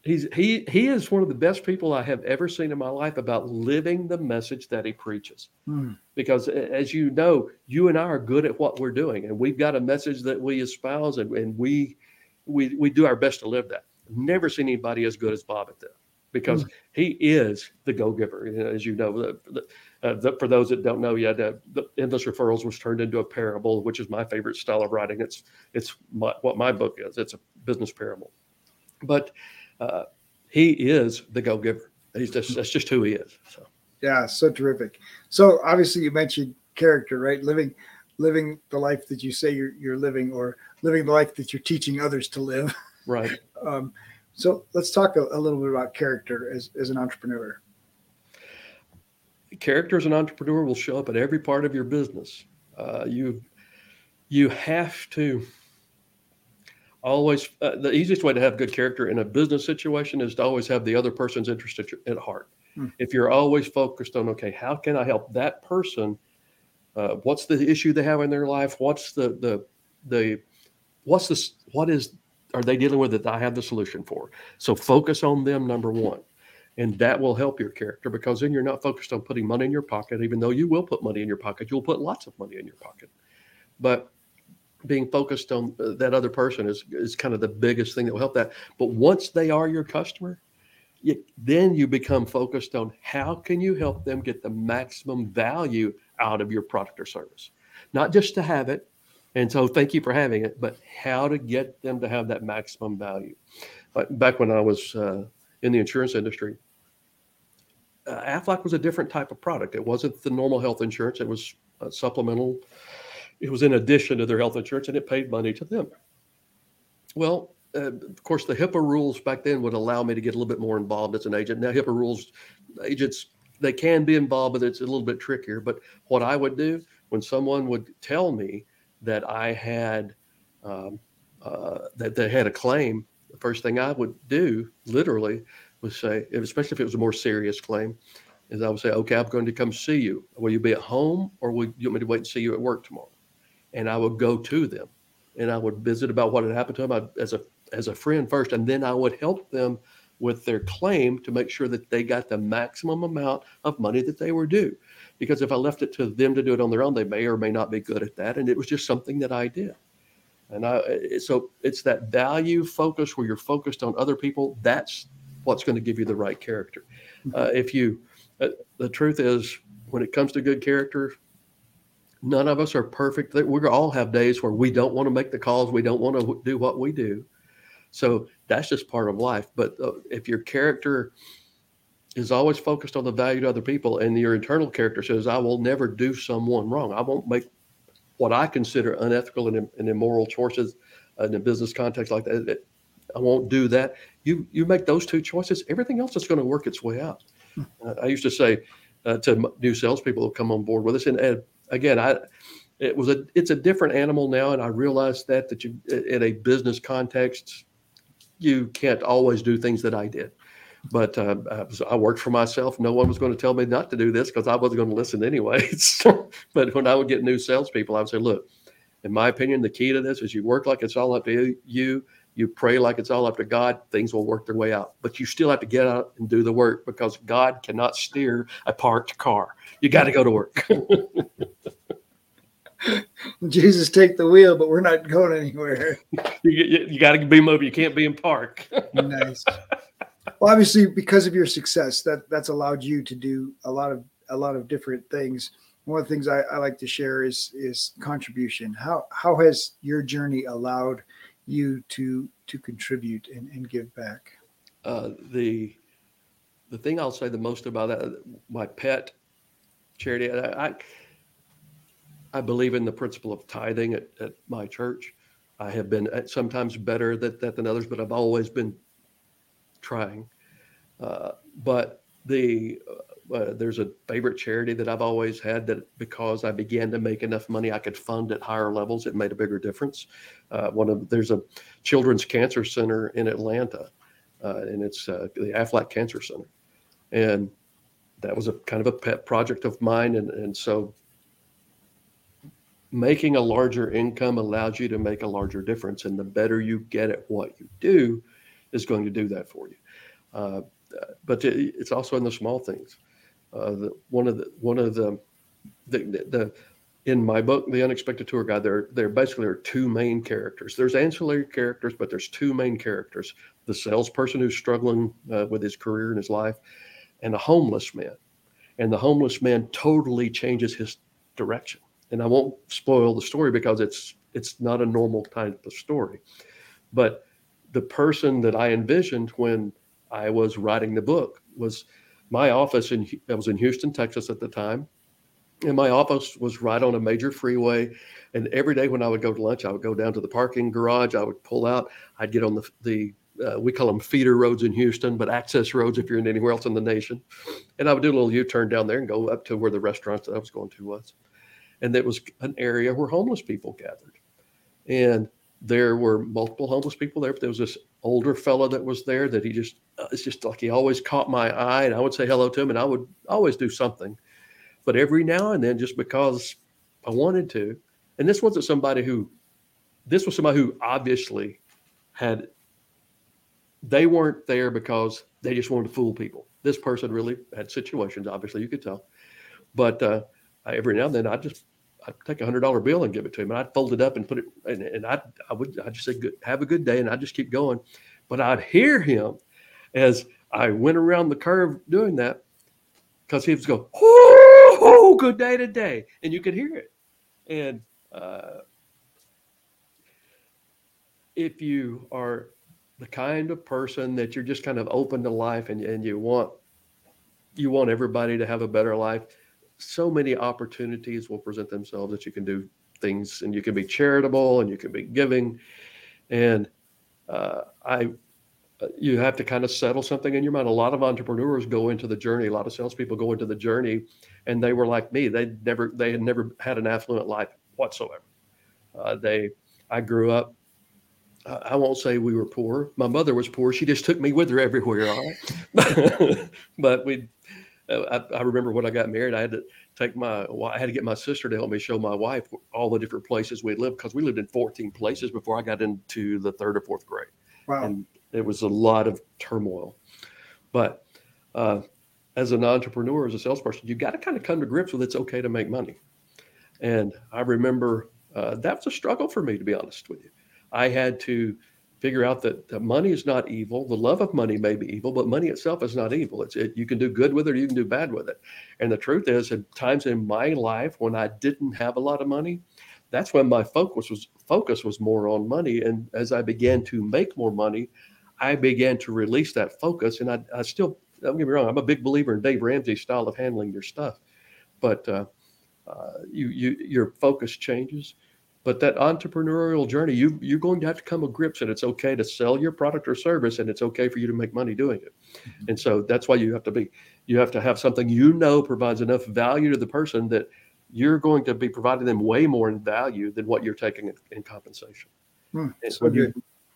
he's he he is one of the best people I have ever seen in my life about living the message that he preaches. Hmm. Because as you know, you and I are good at what we're doing, and we've got a message that we espouse, and, and we we we do our best to live that. Never seen anybody as good as Bob at that because mm. he is the go-giver. As you know, the, the, uh, the, for those that don't know yet, uh, the endless referrals was turned into a parable, which is my favorite style of writing. It's it's my, what my book is. It's a business parable, but uh, he is the go-giver. He's just that's just who he is. So yeah, so terrific. So obviously, you mentioned character, right? Living living the life that you say you're, you're living, or living the life that you're teaching others to live. Right. um, so let's talk a, a, little bit about character as, as an entrepreneur. Character as an entrepreneur will show up at every part of your business. Uh, you you have to always uh, the easiest way to have good character in a business situation is to always have the other person's interest at, your, at heart. Hmm. If you're always focused on okay, how can I help that person? Uh, what's the issue they have in their life? What's the the the what's this? What is are they dealing with that I have the solution for? So focus on them, number one. And that will help your character because then you're not focused on putting money in your pocket, even though you will put money in your pocket. You'll put lots of money in your pocket. But being focused on uh, that other person is, is kind of the biggest thing that will help that. But once they are your customer, you, then you become focused on how can you help them get the maximum value out of your product or service, not just to have it, and so thank you for having it, but how to get them to have that maximum value. back when I was uh, in the insurance industry, uh, Aflac was a different type of product. It wasn't the normal health insurance, it was supplemental. It was in addition to their health insurance and it paid money to them. Well, uh, of course, the HIPAA rules back then would allow me to get a little bit more involved as an agent. Now, HIPAA rules, agents, they can be involved, but it's a little bit trickier. But what I would do when someone would tell me that I had um, uh, that they had a claim, the first thing I would do, literally, was say, especially if it was a more serious claim, is I would say, okay, I'm going to come see you. Will you be at home, or would you want me to wait and see you at work tomorrow? And I would go to them, and I would visit about what had happened to them I, as a as a friend first, and then I would help them with their claim to make sure that they got the maximum amount of money that they were due because if I left it to them to do it on their own, they may or may not be good at that. And it was just something that I did. And I, so it's that value focus where you're focused on other people. That's what's going to give you the right character. Uh, if you, uh, the truth is, when it comes to good character, none of us are perfect. We all have days where we don't want to make the calls, we don't want to do what we do. So that's just part of life. But uh, if your character is always focused on the value to other people, and your internal character says, "I will never do someone wrong. I won't make what I consider unethical and, and immoral choices in a business context like that. I won't do that." You you make those two choices, everything else is going to work its way out. Hmm. Uh, I used to say uh, to new salespeople who come on board with us, and, and again, I it was a it's a different animal now, and I realized that that you in a business context, you can't always do things that I did. But uh, I worked for myself. No one was going to tell me not to do this because I wasn't going to listen anyways. but when I would get new salespeople, I would say, look, in my opinion, the key to this is you work like it's all up to you. You pray like it's all up to God. Things will work their way out. But you still have to get out and do the work because God cannot steer a parked car. You got to go to work. Jesus, take the wheel, but we're not going anywhere. you, you, you got to be mobile. You can't be in park. nice well, obviously, because of your success, that that's allowed you to do a lot of a lot of different things. One of the things I, I like to share is is contribution. How how has your journey allowed you to to contribute and, and give back? Uh, the the thing I'll say the most about that, my pet charity, I, I, I believe in the principle of tithing at, at my church. I have been sometimes better at that than others, but I've always been trying. Uh, but the uh, uh, there's a favorite charity that I've always had that because I began to make enough money, I could fund at higher levels. It made a bigger difference. Uh, one of there's a children's cancer center in Atlanta, uh, and it's uh, the Aflac Cancer Center, and that was a kind of a pet project of mine. And and so making a larger income allows you to make a larger difference. And the better you get at what you do is going to do that for you. Uh, but it's also in the small things. Uh, the, one of the one of the, the, the in my book, The Unexpected Tour Guide, there there basically are two main characters. There's ancillary characters, but there's two main characters: the salesperson who's struggling uh, with his career and his life, and a homeless man. And the homeless man totally changes his direction and I won't spoil the story because it's it's not a normal type of story. But the person that I envisioned when I was writing the book was my office in I was in Houston, Texas at the time. And my office was right on a major freeway. And every day when I would go to lunch, I would go down to the parking garage. I would pull out. I'd get on the, the uh, we call them feeder roads in Houston, but access roads if you're in anywhere else in the nation. And I would do a little U turn down there and go up to where the restaurant that I was going to was and it was an area where homeless people gathered. And there were multiple homeless people there, but there was this older fellow that was there that he just, uh, it's just like he always caught my eye, and I would say hello to him, and I would always do something. But every now and then, just because I wanted to, and this wasn't somebody who, this was somebody who obviously had, they weren't there because they just wanted to fool people. This person really had situations, obviously, you could tell. But uh, every now and then I just I'd take a hundred dollar bill and give it to him, and I'd fold it up and put it, and, and I I would I just say good, have a good day, and I just keep going, but I'd hear him as I went around the curve doing that because he was going, oh, oh, good day today, and you could hear it, and uh, if you are the kind of person that you're just kind of open to life and, and you want you want everybody to have a better life so many opportunities will present themselves that you can do things and you can be charitable and you can be giving and uh, i uh, you have to kind of settle something in your mind a lot of entrepreneurs go into the journey a lot of salespeople go into the journey and they were like me they never they had never had an affluent life whatsoever uh, they i grew up I won't say we were poor. My mother was poor. She just took me with her everywhere. All right, but we I, I, remember when I got married, I had to take my, I had to get my sister to help me show my wife all the different places we lived because we lived in 14 places before I got into the third or fourth grade. Wow. And it was a lot of turmoil. But uh, as an entrepreneur, as a salesperson, you got to kind of come to grips with it's okay to make money. And I remember uh, that was a struggle for me, to be honest with you. I had to figure out that, that money is not evil. The love of money may be evil, but money itself is not evil. It's it, you can do good with it, or you can do bad with it. And the truth is, at times in my life when I didn't have a lot of money, that's when my focus was focus was more on money. And as I began to make more money, I began to release that focus. And I, I still don't get me wrong, I'm a big believer in Dave Ramsey's style of handling your stuff, but uh, uh, you you your focus changes but that entrepreneurial journey, you you're going to have to come to grips and it's okay to sell your product or service and it's okay for you to make money doing it. Mm-hmm. And so that's why you have to be you have to have something you know provides enough value to the person that you're going to be providing them way more in value than what you're taking in, in compensation. Hmm, and so when you,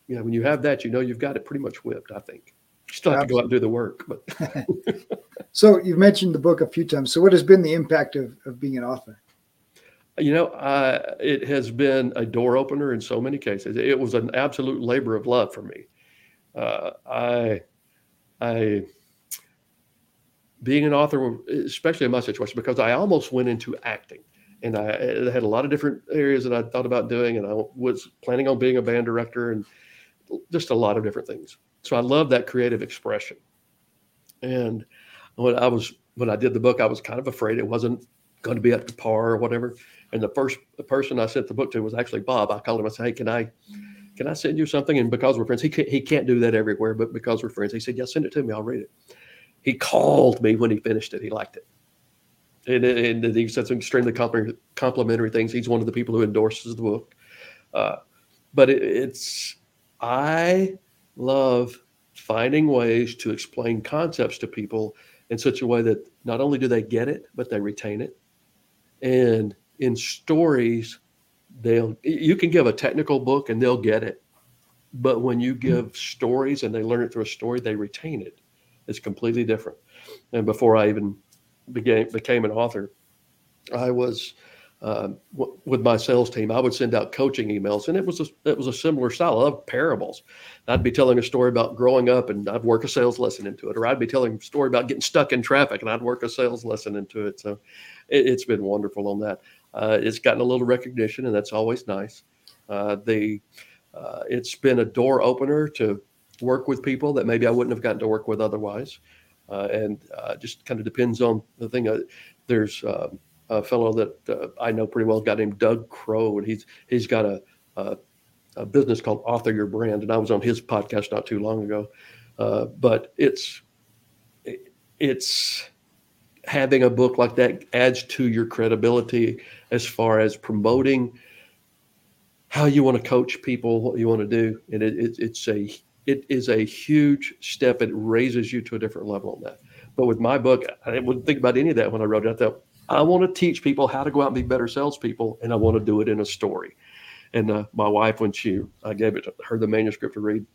yeah, when you have that, you know you've got it pretty much whipped. I think you still have Absolutely. to go out and do the work. But so you've mentioned the book a few times. So what has been the impact of, of being an author? You know, uh, it has been a door opener in so many cases. It was an absolute labor of love for me. Uh, I, I, being an author, especially in my situation, because I almost went into acting, and I, I had a lot of different areas that I thought about doing, and I was planning on being a band director, and just a lot of different things. So I love that creative expression. And when I was when I did the book, I was kind of afraid it wasn't going to be up to par or whatever. And the first person I sent the book to was actually Bob. I called him. I said, "Hey, can I, can I send you something?" And because we're friends, he can't, he can't do that everywhere, but because we're friends, he said, "Yeah, send it to me. I'll read it." He called me when he finished it. He liked it, and, and he said some extremely complimentary things. He's one of the people who endorses the book. Uh, but it, it's I love finding ways to explain concepts to people in such a way that not only do they get it, but they retain it. And in stories, they'll you can give a technical book and they'll get it. But when you give stories and they learn it through a story, they retain it. It's completely different. And before I even began became an author, I was uh, w- with my sales team, I would send out coaching emails, and it was a, it was a similar style of parables. I'd be telling a story about growing up, and I'd work a sales lesson into it, or I'd be telling a story about getting stuck in traffic, and I'd work a sales lesson into it. So it, has been wonderful on that. Uh, it's gotten a little recognition, and that's always nice. Uh, the uh, it's been a door opener to work with people that maybe I wouldn't have gotten to work with otherwise. Uh, and uh, just kind of depends on the thing. There's um, a fellow that uh, I know pretty well, a guy named Doug Crowe, and he's he's got a, a, a business called Author Your Brand, and I was on his podcast not too long ago. Uh, but it's it's having a book like that adds to your credibility as far as promoting how you want to coach people, what you want to do, and it, it, it's a it is a huge step. It raises you to a different level on that. But with my book, I wouldn't think about any of that when I wrote it. I thought, I want to teach people how to go out and be better salespeople, and I want to do it in a story. And uh, my wife, when she I gave it her the manuscript to read,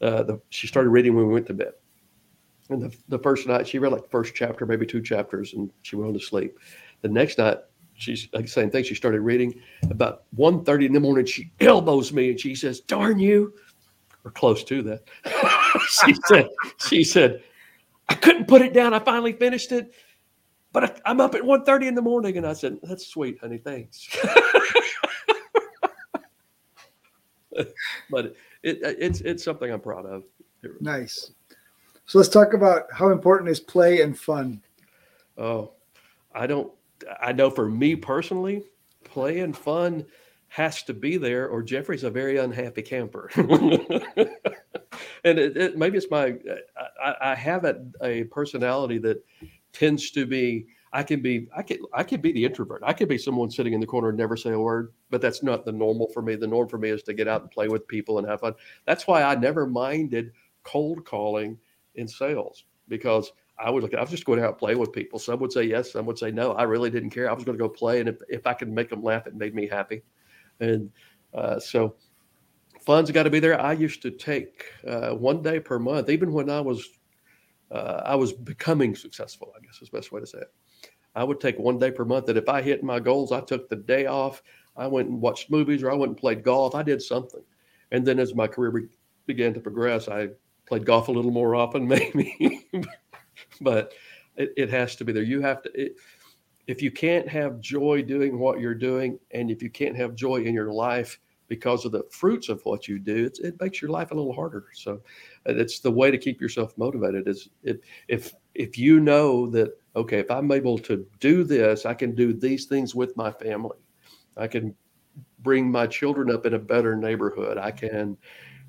uh, the, she started reading when we went to bed. And the, the first night she read like the first chapter, maybe two chapters, and she went on to sleep. The next night, she's like same thing. She started reading about 1.30 in the morning. She elbows me and she says, "Darn you!" or close to that. she said, she said, I couldn't put it down. I finally finished it, but I, am up at 1.30 in the morning. And I said, that's sweet, honey. Thanks. but it, it's, it's something I'm proud of. Nice. So let's talk about how important is play and fun. Oh, I don't, I know for me personally, play and fun – has to be there, or Jeffrey's a very unhappy camper. and it, it, maybe it's my I, I have a, a, personality that tends to be I can be I can I can be the introvert. I could be someone sitting in the corner and never say a word, but that's not the normal for me. The norm for me is to get out and play with people and have fun. That's why I never minded cold calling in sales because I would look. I was just going out and play with people. Some would say yes, some would say no. I really didn't care. I was going to go play, and if, if I could make them laugh, it made me happy. And uh, so funds got to be there. I used to take uh, one day per month, even when I was uh, I was becoming successful. I guess is the best way to say it. I would take one day per month. That if I hit my goals, I took the day off. I went and watched movies, or I went and played golf. I did something. And then as my career be- began to progress, I played golf a little more often, maybe. but it, it, has to be there. You have to. It, if you can't have joy doing what you're doing, and if you can't have joy in your life because of the fruits of what you do, it makes your life a little harder. So, it's the way to keep yourself motivated. Is if if if you know that okay, if I'm able to do this, I can do these things with my family. I can bring my children up in a better neighborhood. I can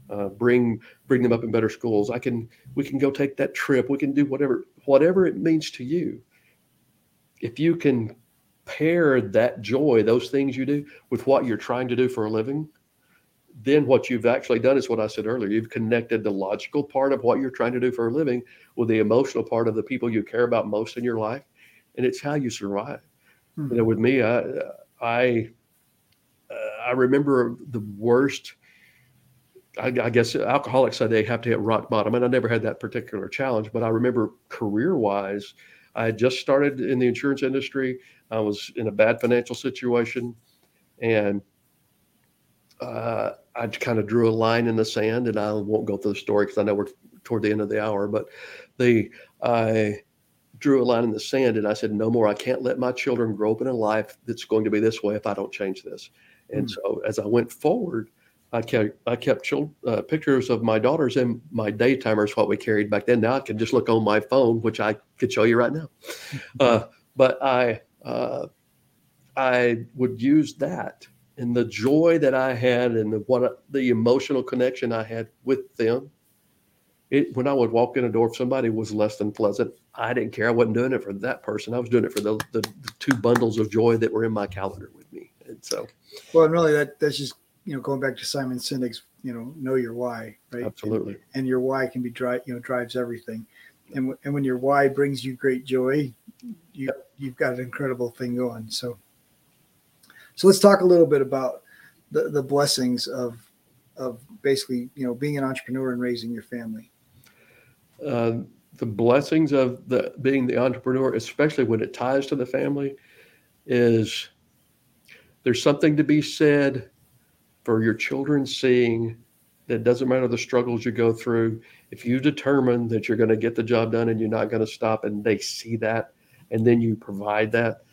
uh, bring bring them up in better schools. I can we can go take that trip. We can do whatever whatever it means to you if you can pair that joy, those things you do, with what you're trying to do for a living, then what you've actually done is what I said earlier. You've connected the logical part of what you're trying to do for a living with the emotional part of the people you care about most in your life, and it's how you survive. Mm-hmm. You know, with me, I I uh, I remember the worst. I, I, guess alcoholics say they have to hit rock bottom, and I never had that particular challenge. But I remember career-wise, I had just started in the insurance industry. I was in a bad financial situation, and uh, I kind of drew a line in the sand. And I won't go through the story because I know we're toward the end of the hour. But the I drew a line in the sand, and I said, "No more. I can't let my children grow up in a life that's going to be this way if I don't change this." And mm. so, as I went forward, I kept I kept uh, pictures of my daughters and my daytimers what we carried back then. Now I can just look on my phone, which I could show you right now. Uh, but I uh, I would use that and the joy that I had and the, what the emotional connection I had with them. It, when I would walk in a door, if somebody was less than pleasant, I didn't care. I wasn't doing it for that person. I was doing it for the, the, the two bundles of joy that were in my calendar with me. And so, well, and really, that that's just you know, going back to Simon Sinek's, you know, know your why, right? Absolutely. And, and your why can be drive, you know, drives everything. And, w- and when your why brings you great joy, you you've got an incredible thing going. So, so let's talk a little bit about the the blessings of of basically, you know, being an entrepreneur and raising your family. Uh, the blessings of the being the entrepreneur, especially when it ties to the family, is there's something to be said for your children seeing that doesn't matter the struggles you go through. If you determine that you're going to get the job done and you're not going to stop, and they see that, and then you provide that,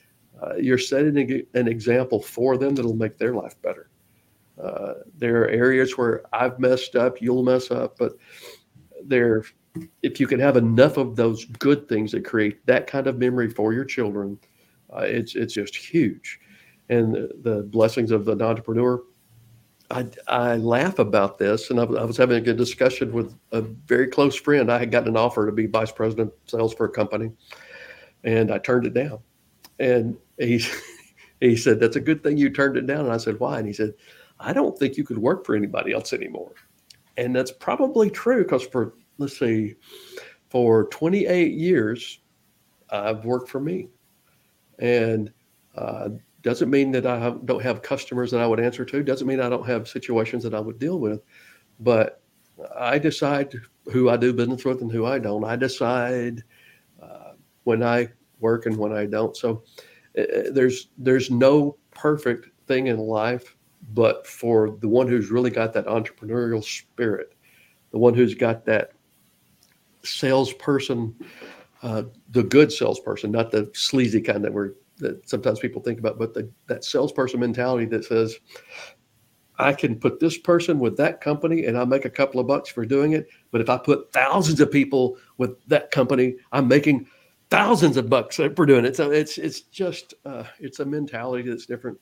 uh, you're setting an example for them that'll make their life better. Uh, there are areas where I've messed up, you'll mess up, but there, if you can have enough of those good things that create that kind of memory for your children, uh, it's it's just huge. And the, the blessings of an entrepreneur, I, I laugh about this, and I, I, was having a good discussion with a very close friend. I had gotten an offer to be vice president sales for a company, and I turned it down. And he he said, "That's a good thing you turned it down." And I said, "Why?" And he said, "I don't think you could work for anybody else anymore." And that's probably true because for let's see, for 28 years, I've worked for me, and uh, doesn't mean that I have, don't have customers that I would answer to. Doesn't mean I don't have situations that I would deal with, but I decide who I do business with and who I don't. I decide uh, when I work and when I don't. So there's there's no perfect thing in life, but for the one who's really got that entrepreneurial spirit, the one who's got that salesperson, uh, the good salesperson, not the sleazy kind that we're that sometimes people think about, but the, that salesperson mentality that says, I can put this person with that company and I make a couple of bucks for doing it. But if I put thousands of people with that company, I'm making thousands of bucks for doing it. So it's it's just uh, it's a mentality that's different.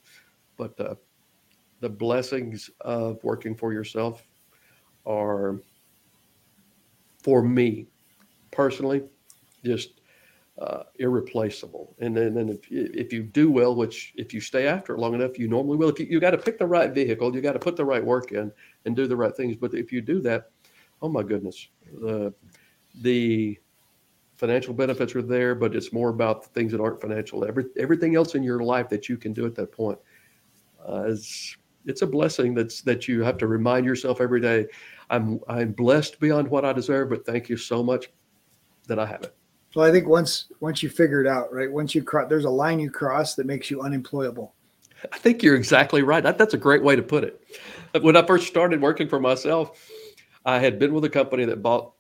But uh, the blessings of working for yourself are, for me personally, just uh, irreplaceable. And then, then if, if you do well, which if you stay after it long enough, you normally will. If you, you got to pick the right vehicle, you got to put the right work in and do the right things. But if you do that, oh my goodness, the the financial benefits are there, but it's more about the things that aren't financial. Every everything else in your life that you can do at that point uh, is it's a blessing that's that you have to remind yourself every day. I'm I'm blessed beyond what I deserve, but thank you so much that I have it. Well, I think once once you figure it out, right? Once you cross, there's a line you cross that makes you unemployable. I think you're exactly right. That, that's a great way to put it. When I first started working for myself, I had been with a company that bought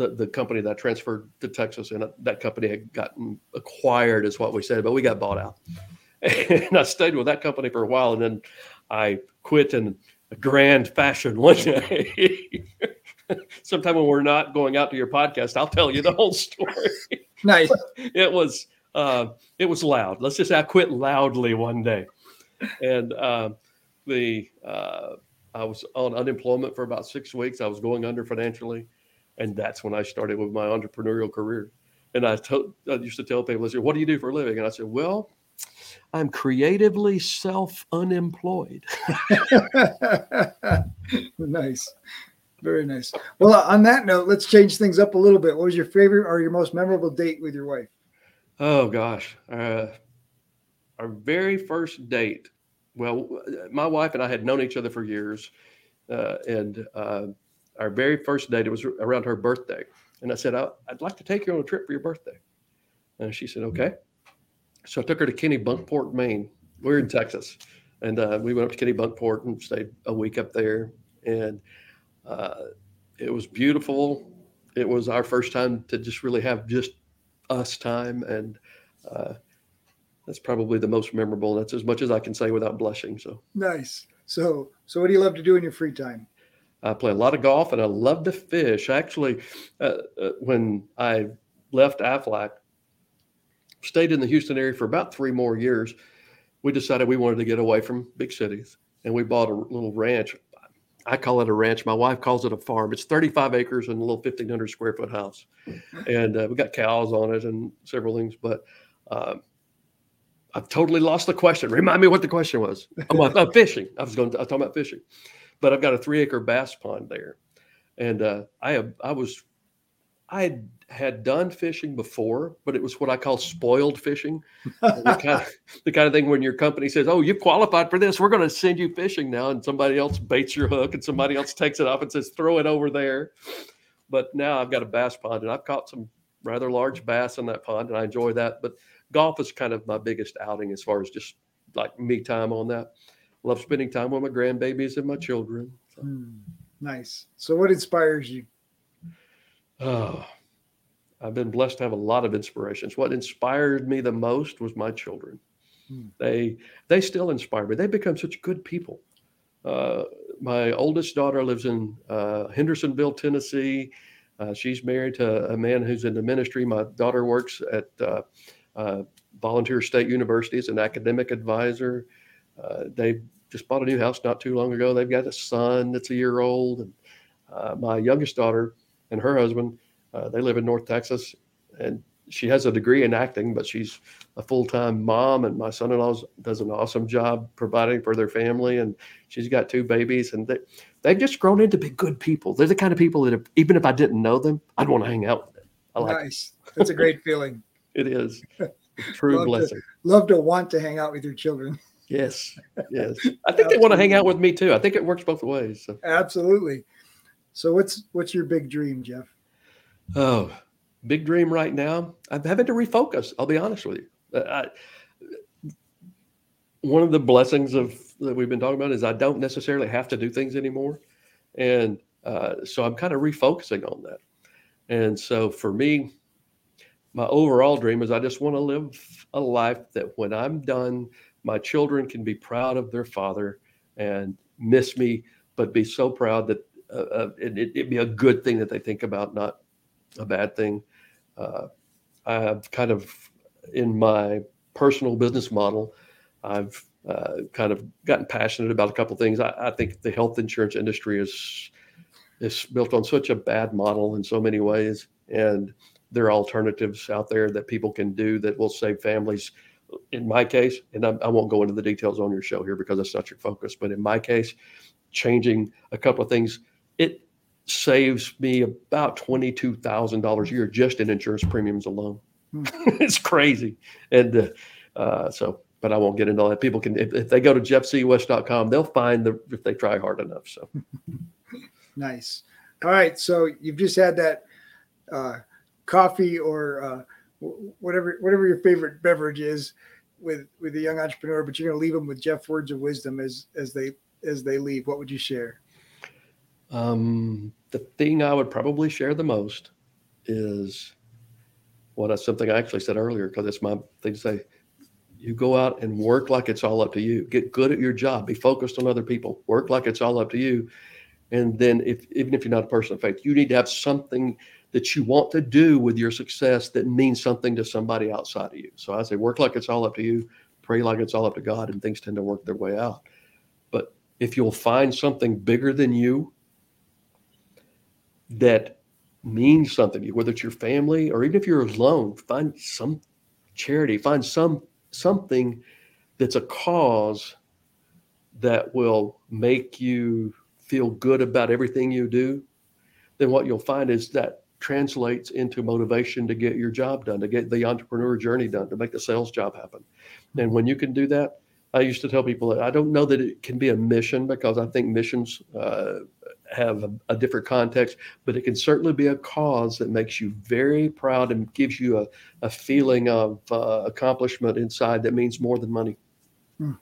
the, the company that transferred to Texas, and that company had gotten acquired, is what we said, but we got bought out. And I stayed with that company for a while, and then I quit in a grand fashion one day. sometime when we're not going out to your podcast, I'll tell you the whole story. Nice. it was uh, it was loud. Let's just say I quit loudly one day, and uh, the uh, I was on unemployment for about six weeks. I was going under financially, and that's when I started with my entrepreneurial career. And I, told, I used to tell people, I said, "What do you do for a living?" And I said, "Well." I'm creatively self unemployed. nice. Very nice. Well, on that note, let's change things up a little bit. What was your favorite or your most memorable date with your wife? Oh gosh, uh, our very first date. Well, my wife and I had known each other for years, uh, and uh, our very first date it was around her birthday. And I said, "I'd like to take you on a trip for your birthday." And she said, "Okay." So I took her to Kennebunkport, Maine. We're in Texas, and uh, we went up to Kennebunkport and stayed a week up there. And uh, it was beautiful. It was our first time to just really have just us time, and uh, that's probably the most memorable. That's as much as I can say without blushing. So nice. So, so what do you love to do in your free time? I play a lot of golf and I love to fish. Actually, uh, uh, when I left Aflac, stayed in the Houston area for about three more years, we decided we wanted to get away from big cities, and we bought a little ranch I call it a ranch. My wife calls it a farm. It's 35 acres and a little 1,500 square foot house, and uh, we got cows on it and several things. But um, I've totally lost the question. Remind me what the question was. I'm, I'm fishing. I was going. To, I was talking about fishing, but I've got a three acre bass pond there, and uh, I have. I was I had, had done fishing before, but it was what I call spoiled fishing. the, kind of, the kind of thing when your company says, Oh, you've qualified for this. We're going to send you fishing now. And somebody else baits your hook and somebody else takes it off and says, Throw it over there. But now I've got a bass pond and I've caught some rather large bass in that pond and I enjoy that. But golf is kind of my biggest outing as far as just like me time on that. Love spending time with my grandbabies and my children. So. Hmm, nice. So, what inspires you? Oh, I've been blessed to have a lot of inspirations. What inspired me the most was my children. Hmm. They they still inspire me. They become such good people. Uh, my oldest daughter lives in uh, Hendersonville, Tennessee. Uh, she's married to a man who's in the ministry. My daughter works at uh, uh, Volunteer State University as an academic advisor. Uh, they just bought a new house not too long ago. They've got a son that's a year old. And uh, my youngest daughter and her husband, uh, they live in North Texas, and she has a degree in acting, but she's a full-time mom. And my son-in-law does an awesome job providing for their family, and she's got two babies, and they, they've just grown into be good people. They're the kind of people that, if, even if I didn't know them, I'd want to hang out with them. I like nice. It. That's a great feeling. it is. true love blessing. To, love to want to hang out with your children. Yes, yes. I think they want to hang out with me too. I think it works both ways. So. Absolutely. So what's what's your big dream, Jeff? Oh, big dream right now. I'm having to refocus. I'll be honest with you. I, one of the blessings of that we've been talking about is I don't necessarily have to do things anymore, and uh, so I'm kind of refocusing on that. And so for me, my overall dream is I just want to live a life that when I'm done, my children can be proud of their father and miss me, but be so proud that uh, uh it, would be a good thing that they think about, not a bad thing. Uh, I've kind of, in my personal business model, I've uh, kind of gotten passionate about a couple things. I, I think the health insurance industry is is built on such a bad model in so many ways, and there are alternatives out there that people can do that will save families. In my case, and I, I won't go into the details on your show here because that's not your focus, but in my case, changing a couple of things, it saves me about twenty-two thousand dollars a year just in insurance premiums alone. Hmm. it's crazy, and uh, uh, so. But I won't get into all that. People can, if, if they go to jeffcwest.com, they'll find the if they try hard enough. So nice. All right, so you've just had that uh, coffee or uh, whatever whatever your favorite beverage is with with a young entrepreneur, but you're going to leave them with Jeff words of wisdom as as they as they leave. What would you share? Um, the thing I would probably share the most is what something I actually said earlier because it's my thing to say. You go out and work like it's all up to you. Get good at your job. Be focused on other people. Work like it's all up to you. And then, if even if you're not a person of faith, you need to have something that you want to do with your success that means something to somebody outside of you. So I say, work like it's all up to you, pray like it's all up to God, and things tend to work their way out. But if you'll find something bigger than you that means something to you, whether it's your family or even if you're alone, find some charity, find some something that's a cause that will make you feel good about everything you do, then what you'll find is that translates into motivation to get your job done, to get the entrepreneur journey done, to make the sales job happen. And when you can do that, I used to tell people that I don't know that it can be a mission because I think missions uh, have a, a, different context, but it can certainly be a cause that makes you very proud and gives you a, a feeling of uh, accomplishment inside that means more than money. Hmm.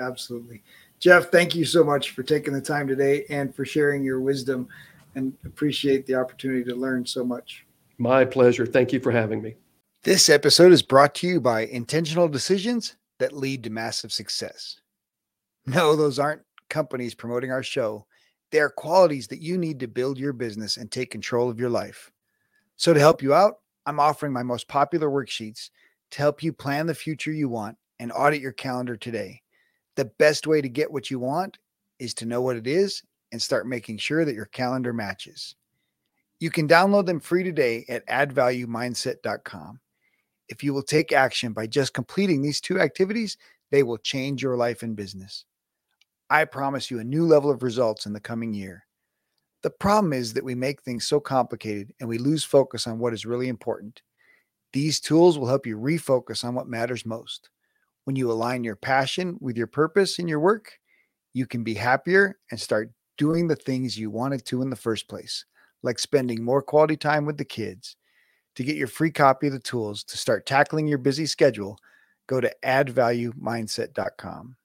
Absolutely. Jeff, thank you so much for taking the time today and for sharing your wisdom and appreciate the opportunity to learn so much. My pleasure. Thank you for having me. This episode is brought to you by intentional decisions that lead to massive success. No, those aren't companies promoting our show. They are qualities that you need to build your business and take control of your life. So, to help you out, I'm offering my most popular worksheets to help you plan the future you want and audit your calendar today. The best way to get what you want is to know what it is and start making sure that your calendar matches. You can download them free today at addvaluemindset.com. If you will take action by just completing these two activities, they will change your life and business. I promise you a new level of results in the coming year. The problem is that we make things so complicated and we lose focus on what is really important. These tools will help you refocus on what matters most. When you align your passion with your purpose in your work, you can be happier and start doing the things you wanted to in the first place, like spending more quality time with the kids. To get your free copy of the tools to start tackling your busy schedule, go to addvaluemindset.com.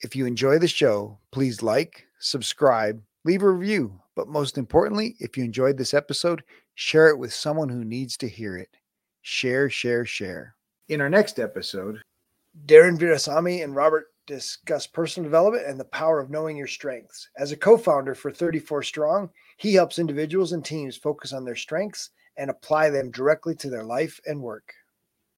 If you enjoy the show, please like, subscribe, leave a review. But most importantly, if you enjoyed this episode, share it with someone who needs to hear it. Share, share, share. In our next episode, Darren Virasamy and Robert discuss personal development and the power of knowing your strengths. As a co founder for 34 Strong, he helps individuals and teams focus on their strengths and apply them directly to their life and work.